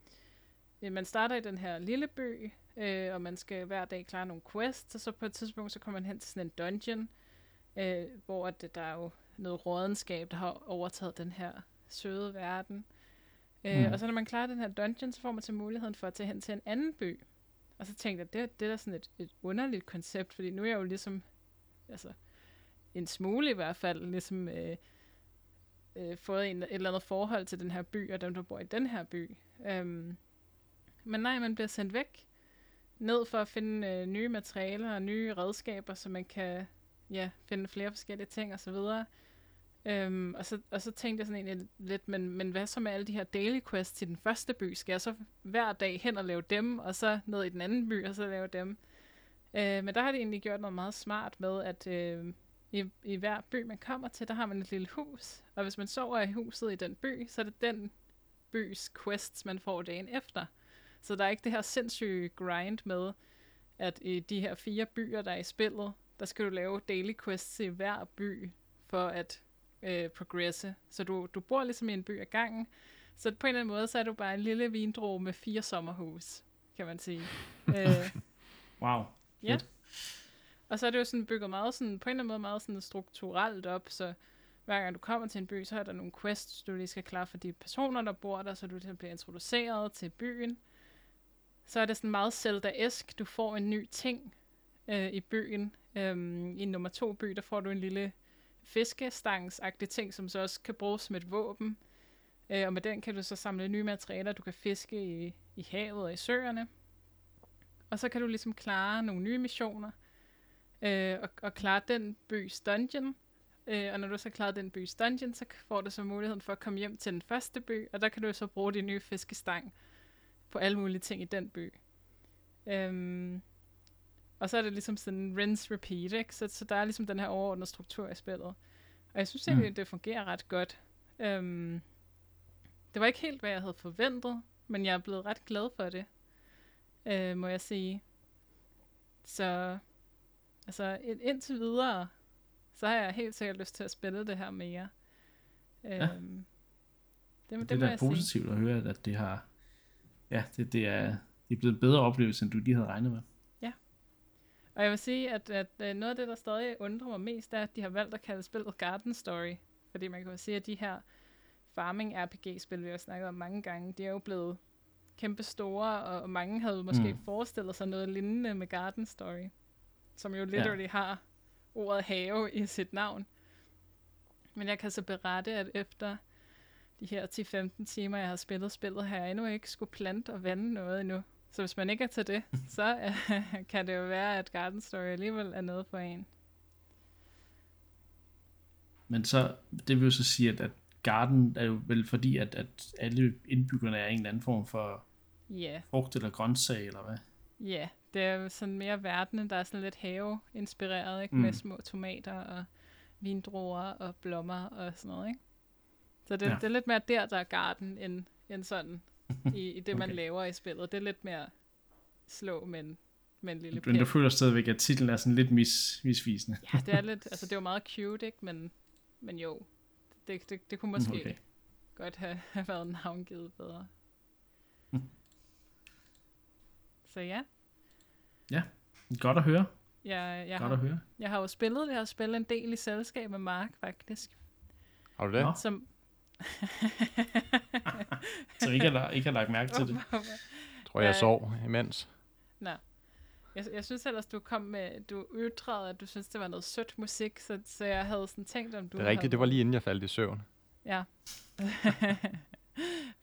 øh, man starter i den her lille by, øh, og man skal hver dag klare nogle quests, og så på et tidspunkt, så kommer man hen til sådan en dungeon, øh, hvor at, der er jo noget rådenskab, der har overtaget den her søde verden. Øh, Mm. Og så når man klarer den her dungeon, så får man til muligheden for at tage hen til en anden by. Og så tænkte jeg, det, det er da sådan et, et underligt koncept, fordi nu er jeg jo ligesom, altså, en smule i hvert fald, ligesom øh, øh, fået en, et eller andet forhold til den her by, og dem, der bor i den her by. Øhm, men nej, man bliver sendt væk, ned for at finde øh, nye materialer og nye redskaber, så man kan ja, finde flere forskellige ting og så videre. Øhm, og, så, og så tænkte jeg sådan egentlig lidt, men, men hvad så med alle de her daily quests til den første by? Skal jeg så hver dag hen og lave dem, og så ned i den anden by, og så lave dem? Øh, men der har de egentlig gjort noget meget smart med, at øh, i, i hver by, man kommer til, der har man et lille hus. Og hvis man sover i huset i den by, så er det den bys quests, man får dagen efter. Så der er ikke det her sindssyge grind med, at i de her fire byer, der er i spillet, der skal du lave daily quests i hver by, for at øh, progresse. Så du, du bor ligesom i en by ad gangen, så på en eller anden måde, så er du bare en lille vindro med fire sommerhus, kan man sige. øh, Wow. Ja. Fedt. Og så er det jo sådan bygget meget sådan, på en eller anden måde meget sådan strukturelt op, så hver gang du kommer til en by, så er der nogle quests, du lige skal klare for de personer, der bor der, så du ligesom bliver introduceret til byen. Så er det sådan meget Zelda-esk. Du får en ny ting øh, i byen. Øhm, I nummer to by, der får du en lille fiskestangsagtig ting, som så også kan bruges som et våben. Øh, og med den kan du så samle nye materialer, du kan fiske i, i havet og i søerne. Og så kan du ligesom klare nogle nye missioner, øh, og, og klare den bys dungeon. Øh, og når du så klarer den bys dungeon, så får du så muligheden for at komme hjem til den første by, og der kan du så bruge din nye fiskestang på alle mulige ting i den by. Øhm, og så er det ligesom sådan rinse repeat, ikke? Så, så der er ligesom den her overordnede struktur i spillet. Og jeg synes egentlig, Mm. det fungerer ret godt. Øhm, det var ikke helt, hvad jeg havde forventet, men jeg er blevet ret glad for det, øh, må jeg sige. Så altså ind, indtil videre, så har jeg helt sikkert lyst til at spille det her mere. Øhm, Ja. det, det, Det, det er jeg sige. positivt at høre, at det har... Ja, det, det, er, det er blevet en bedre oplevelse, end du lige havde regnet med. Og jeg vil sige, at, at øh, noget af det, der stadig undrer mig mest, er, at de har valgt at kalde spillet Garden Story. Fordi man kan jo sige, at de her farming RPG-spil, vi har snakket om mange gange, de er jo blevet kæmpe store, og, mange havde måske mm. forestillet sig noget lignende med Garden Story. Som jo literally ja. har ordet have i sit navn. Men jeg kan så berette, at efter de her 10-15 timer, jeg har spillet spillet, har jeg endnu ikke skulle plante og vande noget endnu. Så hvis man ikke er til det, så øh, kan det jo være, at Garden Story alligevel er noget for en. Men så, det vil jo så sige, at, at Garden er jo vel fordi, at, at alle indbyggerne er en eller anden form for Ja, frugt eller grøntsag, eller hvad? ja. Det er jo sådan mere verdenen, der er sådan lidt have-inspireret, ikke? Mm. Med små tomater og vindruer og blommer og sådan noget, ikke? Så det, Ja. det er lidt mere der, der er garden, end, end sådan i, i det, man Okay. laver i spillet. Det er lidt mere slå, men med en lille Men du føler stadigvæk, at titlen er sådan lidt mis, misvisende. Ja, det er lidt, altså det jo meget cute, ikke? Men, men jo, det, det, det kunne måske okay. godt have, have været navngivet bedre. Mm. Så ja, Godt at høre. jeg, jeg, Godt at har, høre. jeg har jo spillet det her spil en del i selskab med Mark, faktisk. Har du det? Nå. Som... Så ikke har, ikke har lagt mærke til det. Tror jeg, sov imens. Nå. Jeg, jeg synes ellers, du kom med, du ytrede, at du synes, det var noget sødt musik, så, så jeg havde sådan tænkt, om du Det er rigtigt, havde... det var lige inden jeg faldt i søvn. Ja.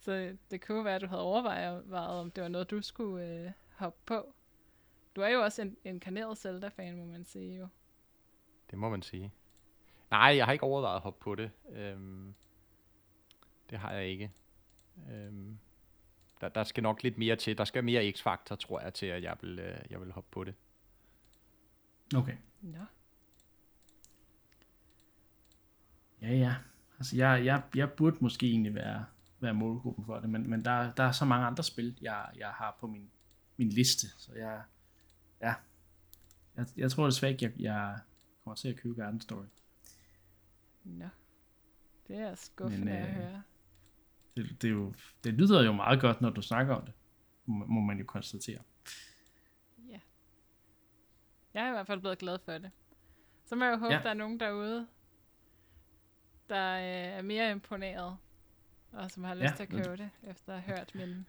så det kunne være, at du havde overvejet, om det var noget, du skulle øh, hoppe på. Du er jo også en inkarneret Zelda-fan, må man sige jo. Det må man sige. Nej, jeg har ikke overvejet at hoppe på det. Øhm, det har jeg ikke. Øhm, der, der skal nok lidt mere til. Der skal mere x-faktor, tror jeg, til at jeg vil, øh, jeg vil hoppe på det. Okay. Nå. Ja, ja. Altså, jeg, jeg, jeg burde måske egentlig være, være målgruppen for det, men, men der, der er så mange andre spil, jeg, jeg har på min, min liste, så jeg, ja, jeg, jeg tror desværre ikke, jeg, jeg kommer til at købe Garden Story. Nå. Det er skuffende Men, at øh, høre. Det, det, er jo, det lyder jo meget godt, når du snakker om det, må, man jo konstatere. Ja. Jeg er i hvert fald blevet glad for det. Så må jeg jo håbe, Ja. der er nogen derude, der øh, er mere imponeret, og som har lyst Ja, til at købe det, efter at have hørt min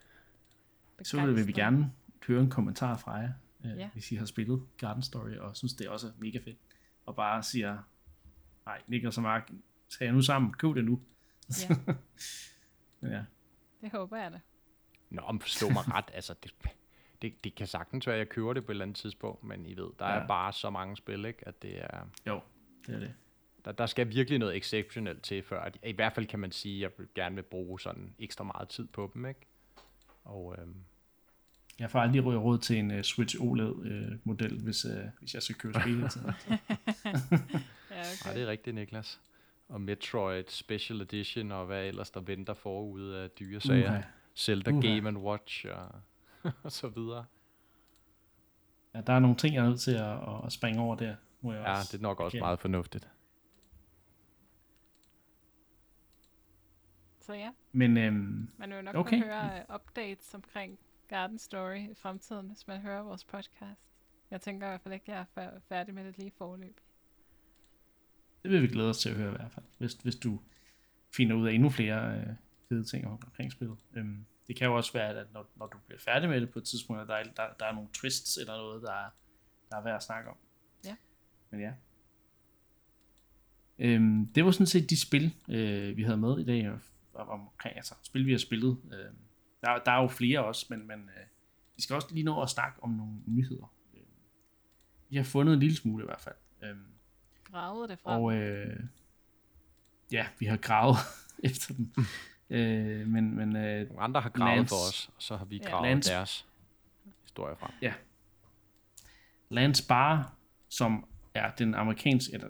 Så vil vi gerne høre en kommentar fra jer, øh, Ja. hvis I har spillet Garden Story, og synes, det er også mega fedt. Og bare siger, nej, Niklas og Mark, tag jer nu sammen, køb det nu. Ja. Men ja. Det håber jeg da. Nå, men forstå mig ret. Altså, det, det, det kan sagtens være, at jeg køber det på et eller andet tidspunkt, men I ved, der Ja. er bare så mange spil, ikke? at det er, Jo, det er det. der, der skal virkelig noget exceptionelt til, før at, i hvert fald kan man sige, at jeg vil gerne vil bruge sådan ekstra meget tid på dem, ikke? Og øhm, Jeg får aldrig råd til en uh, Switch OLED-model, hvis, uh, hvis jeg skal købe spil hele tiden. Ja, okay. nej, det er rigtigt, Niklas. og Metroid Special Edition, og hvad ellers der venter forude af dyre sager. Uha. Zelda Uha. Game and Watch og, og så videre. Ja, der er nogle ting, jeg er nødt til at, at springe over der. Må jeg Ja, også det er nok også erkende. meget fornuftigt. Så ja, Men øhm, man vil jo nok Okay. okay. høre uh, updates omkring Garden Story i fremtiden, hvis man hører vores podcast. Jeg tænker i hvert fald ikke, at jeg er fær- færdig med det lige forløb. det vil vi glæde os til at høre i hvert fald. Hvis, hvis du finder ud af endnu flere øh, fede ting om- omkring spillet. Øhm, det kan jo også være, at når, når du bliver færdig med det på et tidspunkt, at der er, der, der er nogle twists eller noget, der er, der er værd at snakke om. Ja. Men ja. Øhm, det var sådan set de spil, øh, vi havde med i dag, og- om- omkring altså, spil, vi har spillet. Øh, der, der er jo flere også, men, men øh, vi skal også lige nå at snakke om nogle nyheder. Øh, vi har fundet en lille smule i hvert fald. Øh, Gravede det frem. og øh, ja, vi har gravet efter dem. øh, men men øh, Nogle andre har gravet Lance- for os, og så har vi Ja. gravet Lance- deres historie frem. Lance Barr, som er den amerikanske, eller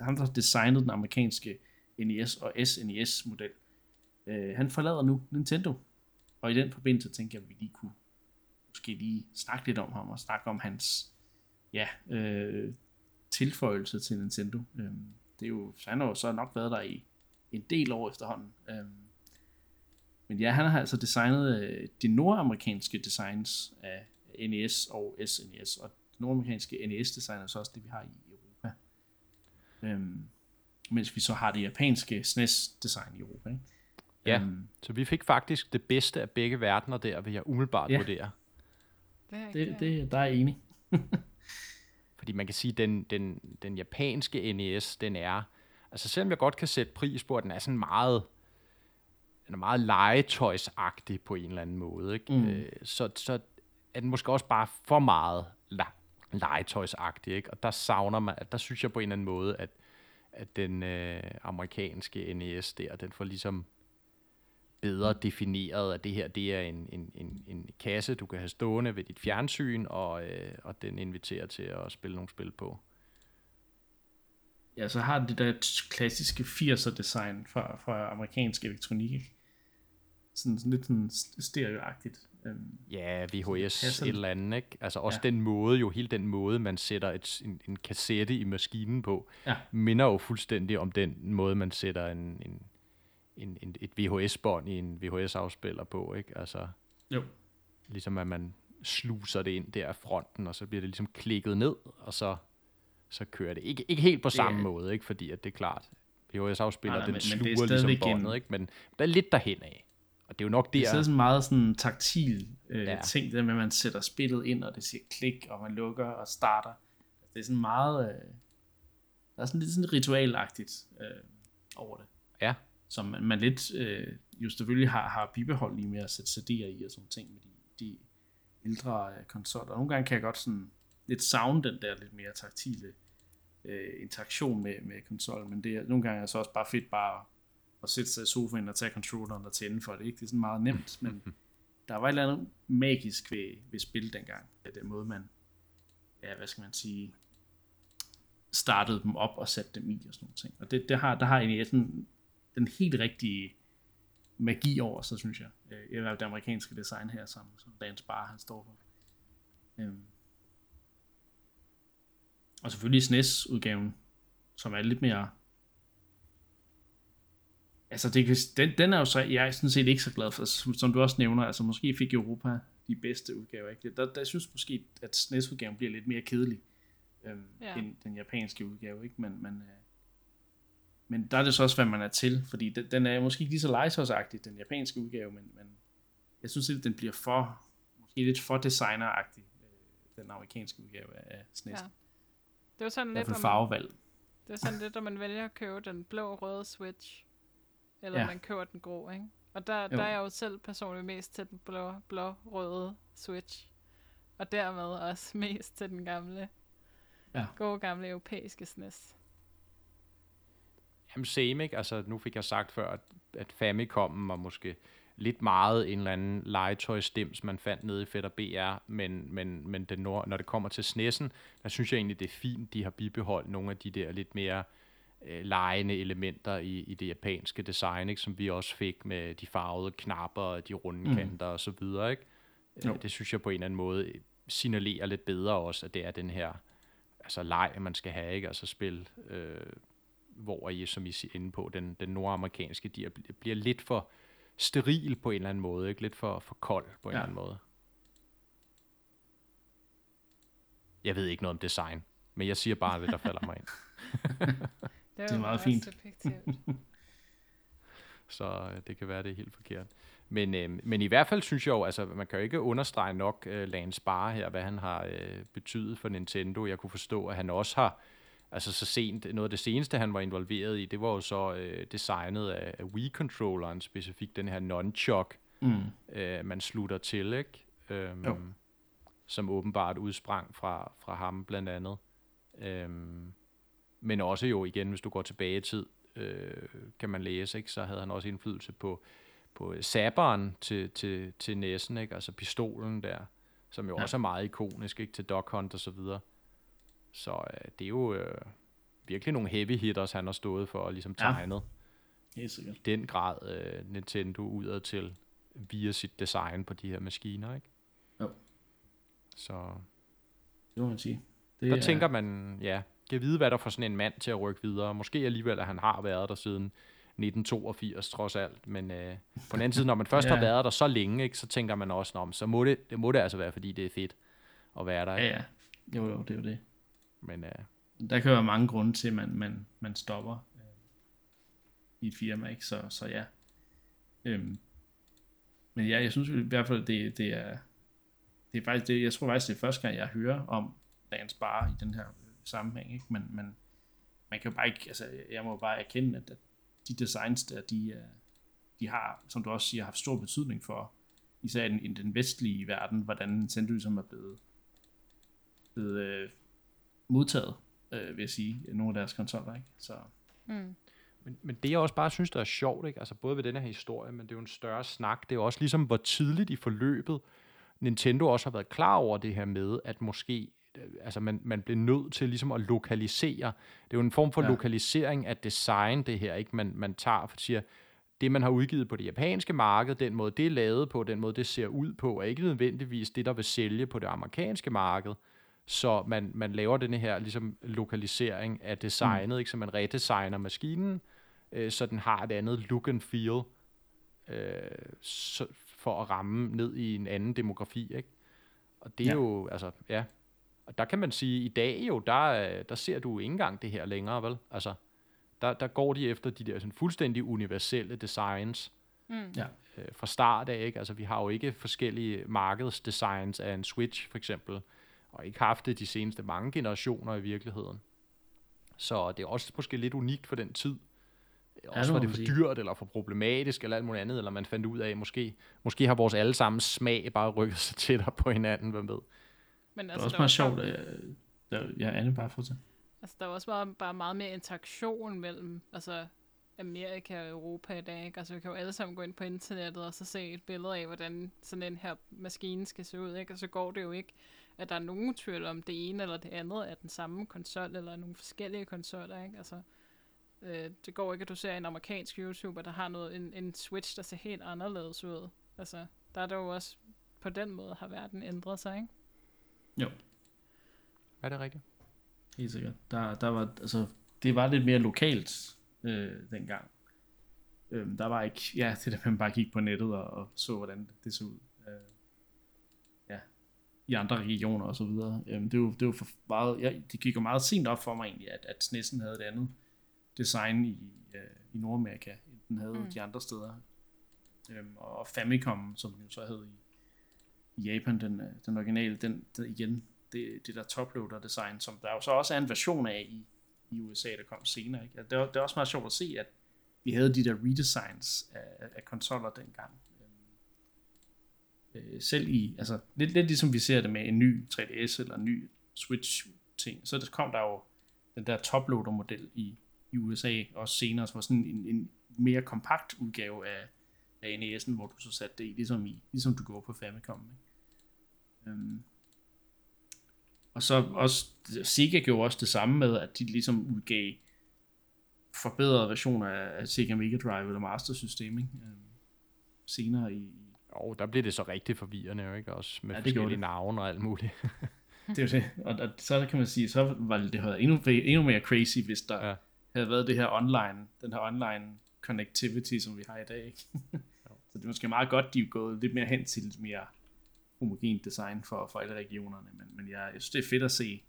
ham der har designet den amerikanske NES og SNES model, øh, han forlader nu Nintendo. Og i den forbindelse tænkte jeg, at vi lige kunne måske lige snakke lidt om ham, og snakke om hans ja, øh, tilføjelse til Nintendo. Øh, det er jo, så han har jo så nok været der i en del år efterhånden. Øh, men ja, han har altså designet øh, de nordamerikanske designs af NES og SNES, og det nordamerikanske NES-design er så også det, vi har i Europa. Øhm, mens vi så har det japanske SNES-design i Europa. Ikke? Ja. Øhm, Så vi fik faktisk det bedste af begge verdener der, vil jeg umiddelbart Ja. vurdere. det, er det, det, der er jeg enig. Fordi man kan sige, at den, den, den japanske NES, den er... Altså selvom jeg godt kan sætte pris på, at den er sådan meget... Den er meget legetøjsagtig på en eller anden måde, ikke? Mm. Øh, så, så er den måske også bare for meget le- legetøjsagtig, ikke? Og der savner man... Der synes jeg på en eller anden måde, at, at den øh, amerikanske NES der, den får ligesom bedre defineret, at det her det er en, en, en, en kasse, du kan have stående ved dit fjernsyn, og, øh, og den inviterer til at spille nogle spil på. Ja, så har den det der klassiske 80'er design fra, fra amerikansk elektronik. Ikke? Sådan, sådan lidt sådan st- stereoagtigt. Øhm, Ja, VHS et eller andet, ikke? Altså også ja. den måde, jo hele den måde, man sætter et, en, en kassette i maskinen på, Ja. minder jo fuldstændig om den måde, man sætter en, en, en, en, et VHS-bånd i en VHS-afspiller på, ikke? Altså, jo. ligesom at man sluser det ind der af fronten, og så bliver det ligesom klikket ned, og så, så kører det. Ikke, ikke helt på samme er- måde, ikke? fordi at det er klart, VHS-afspiller, Nej, nej, den men- men sluger det er ligesom båndet, ikke? men der er lidt derhen af. Og det er jo nok Det er der, sådan meget sådan taktil øh, ja. Ting, der med, at man sætter spillet ind, og det siger klik, og man lukker og starter. Det er sådan meget... Øh, der er sådan lidt sådan ritualagtigt øh, over det. ja, som man, man lidt øh, jo selvfølgelig har, har bibeholdt lige med at sætte CD'er i og sådan ting med de, de ældre øh, konsoller. Nogle gange kan jeg godt sådan lidt savne den der lidt mere taktile øh, interaktion med, med konsollen, men det er, nogle gange er det så også bare fedt bare at sætte sig i sofaen og tage controlleren og tænde for det. Ikke? Det er sådan meget nemt, men der var et eller andet magisk ved, ved spil dengang. Ja, den måde man, ja, hvad skal man sige, startede dem op og satte dem i og sådan nogle ting. Og det, det har, der har egentlig sådan den helt rigtige magi over sig, synes jeg. Øh, I hvert det amerikanske design her, som, som Lance Barr han står for. Øhm. Og selvfølgelig SNES-udgaven, som er lidt mere... Altså, det, den, den er jo så, jeg er sådan set ikke så glad for, som, som du også nævner, altså måske fik Europa de bedste udgaver, ikke? Der, der synes måske, at SNES-udgaven bliver lidt mere kedelig, Ja. ja. end den japanske udgave, ikke? Men, men, øh, men der er det så også, hvad man er til, fordi den, den er måske ikke lige så legetøjsagtig, den japanske udgave, men, men jeg synes lidt, den bliver for, måske lidt for designeragtig, øh, den amerikanske udgave af SNES. Ja. Det var sådan lidt, om, farvevalg. det var sådan lidt, om man vælger at købe den blå røde Switch, eller Ja. ja. man køber den grå, ikke? Og der, Jo. der er jeg jo selv personligt mest til den blå, blå røde Switch. Og dermed også mest til den gamle, Ja. gode gamle europæiske SNES. Jamen same, ikke? Altså, nu fik jeg sagt før, at, at Famicom var måske lidt meget en eller anden legetøjsdims, man fandt nede i Fætter BR, men, men, men den, når, når det kommer til SNES'en, der synes jeg egentlig, det er fint, de har bibeholdt nogle af de der lidt mere øh, lejende elementer i, i det japanske design, ikke? som vi også fik med de farvede knapper og de runde Mm. kanter og så videre. Ikke? Jo. Øh, Det synes jeg på en eller anden måde signalerer lidt bedre også, at det er den her altså leg, man skal have, ikke? altså spil, øh, hvor I, som I siger inde på, den, den nordamerikanske, de er, bliver lidt for steril på en eller anden måde, ikke? lidt for, for kold på en Ja. eller anden måde. Jeg ved ikke noget om design, men jeg siger bare det, der falder mig ind. Det er, Det er jo meget fint. Så øh, det kan være, det er helt forkert. Men, øh, men i hvert fald synes jeg jo, altså man kan jo ikke understrege nok øh, Lance Barr her, hvad han har øh, betydet for Nintendo. Jeg kunne forstå, at han også har, altså så sent, noget af det seneste, han var involveret i, det var jo så øh, designet af, af Wii-controlleren, specifikt den her nunchuck, Mm. øh, man slutter til, ikke? Øhm, Jo. som åbenbart udsprang fra, fra ham blandt andet. Øhm, men også jo igen, hvis du går tilbage i tid, øh, kan man læse, ikke, så havde han også indflydelse på, på saberen til, til, til næsen, ikke? altså pistolen der, som jo Ja. også er meget ikonisk ikke? til Duck Hunt og så videre. Så øh, det er jo øh, virkelig nogle heavy hitters, han har stået for og ligesom Ja. tegnet Helt sikkert. i den grad øh, Nintendo udad til via sit design på de her maskiner, ikke? Jo. Så Det må man sige. Det der er- tænker man, ja, kan vide, hvad der får sådan en mand til at rykke videre. Måske alligevel, at han har været der siden 1982 trods alt, men øh, på den anden side, når man først Ja. har været der så længe, ikke, så tænker man også, men så må det, det må det altså være, fordi det er fedt at være der. Ja, ja. Jo, jo, det er jo det. Men øh, Der kan være mange grunde til, at man, man, man stopper øh, i et firma, ikke? Så, så ja. Øhm, men ja, jeg synes i hvert fald, det, det er det er faktisk det, jeg tror faktisk, det er første gang, jeg hører om dagens Bar i den her øh, sammenhæng, ikke? Men, men man kan jo bare ikke, altså jeg må bare erkende, at, at de designs der, de, øh, de har, som du også siger, haft stor betydning for, især i den, i den vestlige verden, hvordan Nintendo ligesom er blevet, blevet øh, modtaget, øh, vil jeg sige, nogle af deres konsoller, ikke? Så, Mm. Men, men det jeg også bare synes, der er sjovt, ikke? Altså både ved den her historie, men det er jo en større snak, det er også ligesom, hvor tidligt i forløbet Nintendo også har været klar over det her med, at måske øh, altså man, man bliver nødt til ligesom at lokalisere. Det er jo en form for Ja. lokalisering af design, det her, ikke? Man, man tager for siger, det man har udgivet på det japanske marked, den måde det er lavet på, den måde det ser ud på, er ikke nødvendigvis det, der vil sælge på det amerikanske marked. Så man, man laver den her ligesom lokalisering af designet, mm. ikke? så man redesigner maskinen, øh, så den har et andet look and feel, øh, så, for at ramme ned i en anden demografi. Ikke? Og det er Ja. jo, altså, ja. Og der kan man sige, i dag jo, der, øh, der ser du ikke engang det her længere, vel? Altså, der, der går de efter de der sådan fuldstændig universelle designs Mm. ja. øh, fra start af, ikke? Altså, vi har jo ikke forskellige markedsdesigns af en Switch, for eksempel, og ikke haft det de seneste mange generationer i virkeligheden. Så det er også måske lidt unikt for den tid. Også det var det for dyrt, eller for problematisk, eller alt muligt andet, eller man fandt ud af, måske, måske har vores allesammens smag bare rykket sig tættere på hinanden, hvem ved. Men Det er altså, også meget sjovt, at der, ja, Anne bare fortsæt. Altså, der er også bare, bare meget mere interaktion mellem altså, Amerika og Europa i dag. Ikke? Altså, vi kan jo alle sammen gå ind på internettet og så se et billede af, hvordan sådan en her maskine skal se ud. Ikke? Og så går det jo ikke, at der er nogen tvivl om det ene eller det andet er den samme konsol, eller nogle forskellige konsoller. Ikke? Altså, øh, det går ikke, at du ser en amerikansk YouTuber, der har noget, en, en Switch, der ser helt anderledes ud. Altså, der er der jo også, på den måde har verden ændret sig, ikke? Er det rigtigt? Helt sikkert. Der, der var, altså, det var lidt mere lokalt øh, dengang. Øhm, der var ikke, ja, det der man bare gik på nettet og, og så, hvordan det så ud. I andre regioner og så videre. Øhm, det, var, det var for meget, ja, det gik jo meget sent op for mig egentlig, at, at SNES'en havde et andet design i, øh, i Nordamerika, end den havde Mm. de andre steder. Øhm, og Famicom, som den jo så hed i, i Japan, den, øh, den originale, den, den igen, det, det der toploader design, som der jo så også er en version af i, i USA, der kom senere. Ikke? Det, er, det er også meget sjovt at se, at vi havde de der redesigns af, af- af konsoller dengang. Øh, selv i, altså lidt, lidt ligesom vi ser det med en ny 3DS eller en ny Switch ting, så der kom der jo den der toploader model i, i USA, også senere, som var sådan en, en mere kompakt udgave af, af NES'en, hvor du så satte det i, ligesom, i, ligesom du går på Famicom. Ikke? Øhm, og så også, Sega gjorde også det samme med, at de ligesom udgav forbedrede versioner af Sega Mega Drive eller Master System, ikke? Øhm. senere i... Og der bliver det så rigtig forvirrende, jo, ikke? Også med Ja, forskellige det. navne og alt muligt. Det er jo det. Og, og så kan man sige, så var det, det havde endnu, endnu mere crazy, hvis der ja. Havde været det her online, den her online connectivity, som vi har i dag. Ikke? så det er måske meget godt, de er gået lidt mere hen til et mere homogent design for, for alle regionerne. Men, men jeg, jeg synes, det er fedt at se,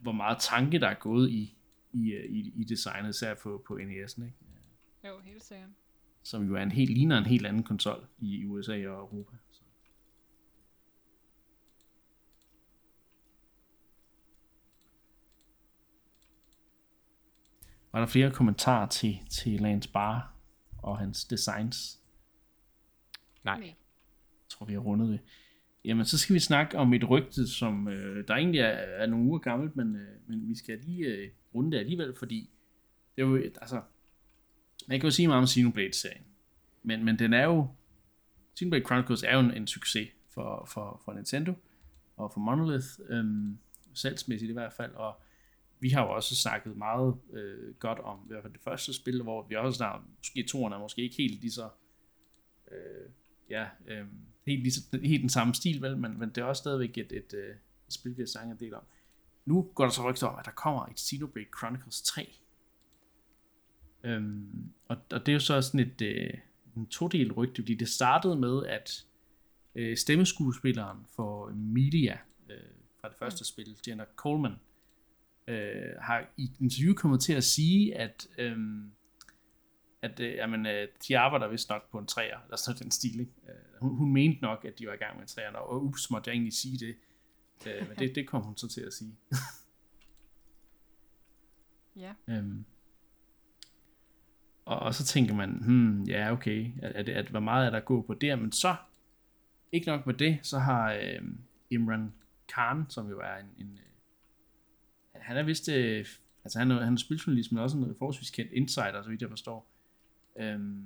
hvor meget tanke, der er gået i, i, øh, i, i designet, især på, på NES'en, ikke? Jo, helt sikkert. Som jo er en helt, ligner en helt anden konsol i USA og Europa. Så. Var der flere kommentarer til, til Lance Barr og hans designs? Nej. Nej. Jeg tror, vi har rundet det. Jamen, så skal vi snakke om et rygte, som øh, der egentlig er, er nogle uger gammelt, men, øh, men vi skal lige øh, runde det alligevel, fordi det er jo, altså, man kan jo sige meget om Xenoblade-serien, men, men den er jo, Xenoblade Chronicles er jo en, en succes for, for, for Nintendo og for Monolith, øhm, salgsmæssigt i hvert fald, og vi har jo også snakket meget øh, godt om i hvert fald det første spil, hvor vi også snart, måske toerne er måske ikke helt lige så øh, ja, øh, helt, lige, så- helt den samme stil, vel, men, men det er også stadigvæk et, et, et, et spil, vi har snakket en del om. Nu går der så rygter om, at der kommer et Xenoblade Chronicles 3. Øhm, og, og det er jo så sådan et øh, en todelt rygte, fordi det startede med, at øh, stemmeskuespilleren for Media øh, fra det første spil, Jenna Coleman, øh, har i et interview kommet til at sige, at øh, at øh, jamen, øh, de arbejder vist nok på en træer, eller sådan den stil. Ikke? Øh, hun, hun mente nok, at de var i gang med en træer, og ups, måtte jeg egentlig sige det. Øh, men det, det kom hun så til at sige. Ja. Øhm. Og, og så tænker man, hmm, ja okay, at, at, at, hvor meget er der at gå på der, men så, ikke nok med det, så har øh, Imran Khan, som jo er en, en øh, han er vist, øh, altså han er, han er spiljournalist, men også en forholdsvis kendt insider, så vidt jeg forstår. Øhm,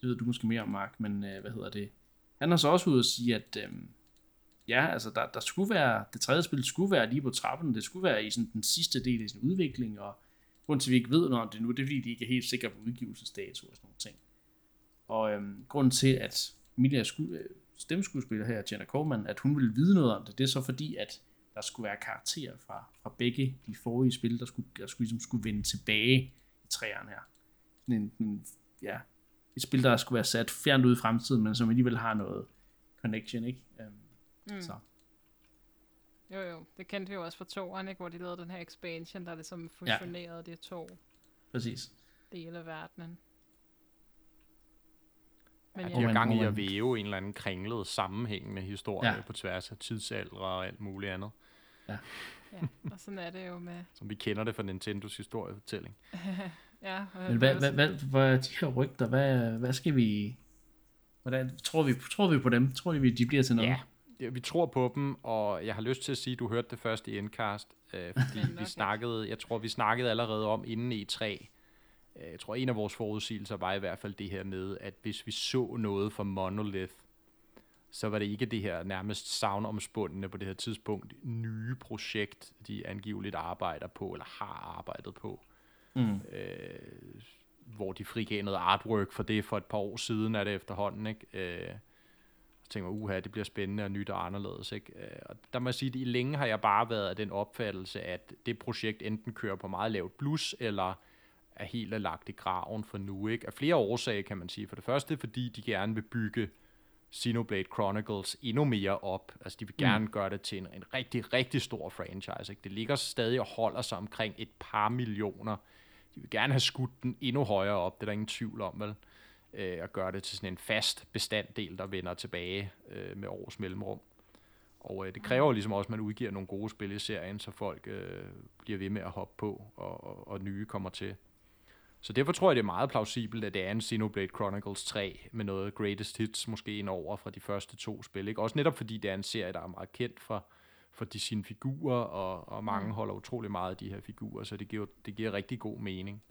det ved du måske mere om, Mark, men øh, hvad hedder det? Han har så også ude at sige, at øh, ja, altså der, der skulle være, det tredje spil skulle være lige på trappen, det skulle være i sådan den sidste del af sin udvikling, og grunden til, at vi ikke ved noget om det nu, det er fordi, de ikke er helt sikre på udgivelsesdato og sådan nogle ting. Og øhm, grunden til, at Emilia sku, øh, stemmeskuespiller her, Jenna Coleman, at hun ville vide noget om det, det er så fordi, at der skulle være karakterer fra, fra begge de forrige spil, der skulle, der skulle, ligesom skulle vende tilbage i træerne her. Sådan en, en, ja, et spil, der skulle være sat fjernt ud i fremtiden, men som alligevel har noget connection, ikke? Øhm, Mm. Så. Jo, jo. Det kendte vi jo også fra toeren, ikke? Hvor de lavede den her expansion, der ligesom fusionerede de to Præcis. dele af verdenen. Men Ja, ja, de har gang i at væve en eller anden kringlet sammenhængende historie Ja. ja. på tværs af tidsalder og alt muligt andet, ja, og sådan er det jo med... som vi kender det fra Nintendos historiefortælling. Ja, Men hvad, hvad, hvad, hvad er de her rygter? Hvad, hvad skal vi... Hvordan, tror, vi, tror vi på dem? Tror vi, de bliver til noget? Ja, det- vi tror på dem, og jeg har lyst til at sige, at du hørte det først i Endcast, øh, fordi vi snakkede, jeg tror, vi snakkede allerede om inden E3. Øh, jeg tror, en af vores forudsigelser var i hvert fald det her med, at hvis vi så noget fra Monolith, så var det ikke det her nærmest savnomspundne på det her tidspunkt nye projekt, de angiveligt arbejder på, eller har arbejdet på. Mm. Øh, hvor de frigav noget artwork for det for et par år siden, er det efterhånden, ikke? Øh, tænker uha, det bliver spændende og nyt og anderledes, ikke? Øh, og der må jeg sige, at i længe har jeg bare været af den opfattelse, at det projekt enten kører på meget lavt blus, eller er helt er lagt i graven for nu, ikke? Af flere årsager, kan man sige. For det første, fordi de gerne vil bygge Xenoblade Chronicles endnu mere op. Altså, de vil gerne mm. gøre det til en, en rigtig, rigtig stor franchise. Ikke? Det ligger stadig og holder sig omkring et par millioner. De vil gerne have skudt den endnu højere op, det er der ingen tvivl om, vel? Øh, og gøre det til sådan en fast bestanddel, der vender tilbage øh, med års mellemrum. Og øh, det kræver ligesom også, at man udgiver nogle gode spil i serien, så folk øh, bliver ved med at hoppe på, og, og, og nye kommer til. Så derfor tror jeg, det er meget plausibelt, at det er en Xenoblade Chronicles 3 med noget greatest hits måske ind over fra de første to spil. Ikke? Også netop fordi det er en serie, der er meget kendt for, for de sine figurer, og, og mange holder utrolig meget af de her figurer, så det giver, det giver rigtig god mening.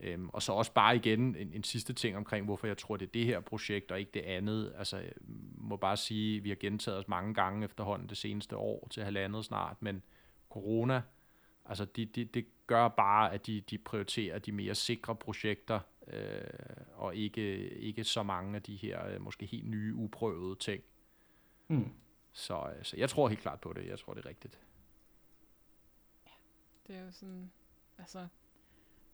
Øhm, og så også bare igen en, en sidste ting omkring, hvorfor jeg tror, det er det her projekt, og ikke det andet. Altså, jeg må bare sige, vi har gentaget os mange gange efterhånden det seneste år til halvandet snart, men corona Altså, de, de, det gør bare, at de, de prioriterer de mere sikre projekter, øh, og ikke, ikke så mange af de her øh, måske helt nye, uprøvede ting. Mm. Så, øh, så jeg tror helt klart på det. Jeg tror, det er rigtigt. Det er jo sådan, altså,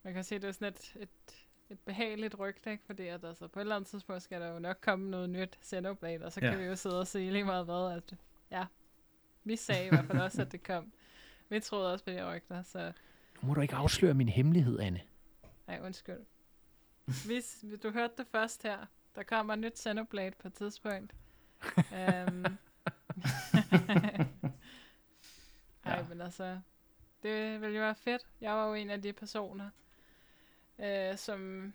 man kan se, det er sådan et, et, et behageligt ikke? Fordi at, altså, på et eller andet tidspunkt skal der jo nok komme noget nyt Xenoblade, og så Ja. kan vi jo sidde og se lige meget hvad, at ja, vi sagde i hvert fald også, at det kom. Vi troede også på de rygter, så Nu må du ikke afsløre min hemmelighed, Anne. ej, undskyld. Hvis du hørte det først her, der kommer et nyt Xenoblade på et tidspunkt. um, Ej, Ja. men altså, det ville jo være fedt. Jeg var jo en af de personer, øh, som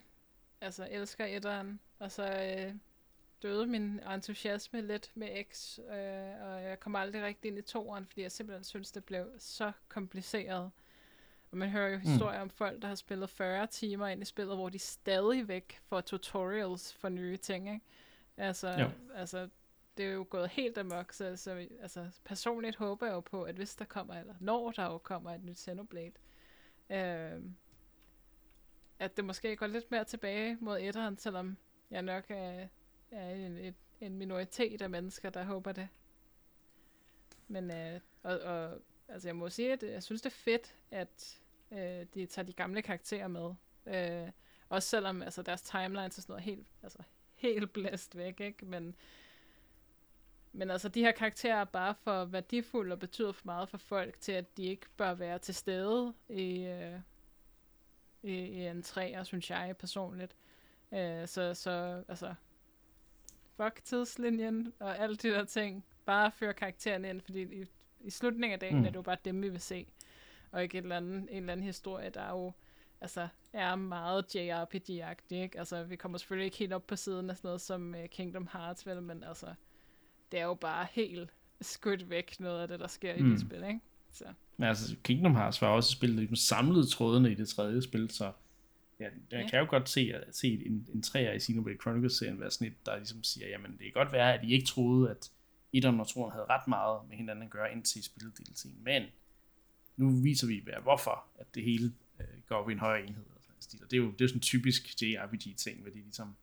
altså elsker etteren, og så øh, døde min entusiasme lidt med X, øh, og jeg kom aldrig rigtig ind i toeren, fordi jeg simpelthen synes, det blev så kompliceret. Og man hører jo historier om folk, der har spillet 40 timer ind i spillet, hvor de stadigvæk får tutorials for nye ting, ikke? Altså, Jo. altså det er jo gået helt amok, så, så altså, personligt håber jeg jo på, at hvis der kommer, eller når der jo kommer et nyt Xenoblade, øh, at det måske går lidt mere tilbage mod etteren, selvom jeg nok er, er en, et, en minoritet af mennesker, der håber det. Men, øh, og, og altså jeg må sige, at jeg synes, det er fedt, at øh, de tager de gamle karakterer med. Øh, også selvom altså, deres timelines og sådan noget helt, altså, helt blæst væk, ikke? Men, men altså, de her karakterer er bare for værdifulde og betyder for meget for folk, til at de ikke bør være til stede i, øh, i, en træer, synes jeg personligt. Øh, så, så, altså, fuck tidslinjen og alle de der ting. Bare føre karakteren ind, fordi i, i slutningen af dagen Mm. er det jo bare dem, vi vil se. Og ikke et eller andet, en eller anden historie, der er jo altså, er meget JRPG-agtig, ikke? Altså, vi kommer selvfølgelig ikke helt op på siden af sådan noget som uh, Kingdom Hearts, vel, men altså, det er jo bare helt skudt væk noget af det, der sker mm. i det spil, ikke? Så, Men altså, Kingdom Hearts var også spillet ligesom samlede trådene i det tredje spil, så ja, jeg Ja. kan jo godt se, at se en, en træer i Xenoblade Chronicles-serien være sådan et, der ligesom siger, jamen det kan godt være, at I ikke troede, at etteren og toeren havde ret meget med hinanden at gøre indtil I spillede DLC'en, men nu viser vi, hvad- hvorfor at det hele øh, går op i en højere enhed. Og, sådan en stil. og det er jo det er sådan en typisk JRPG-ting, hvor de ligesom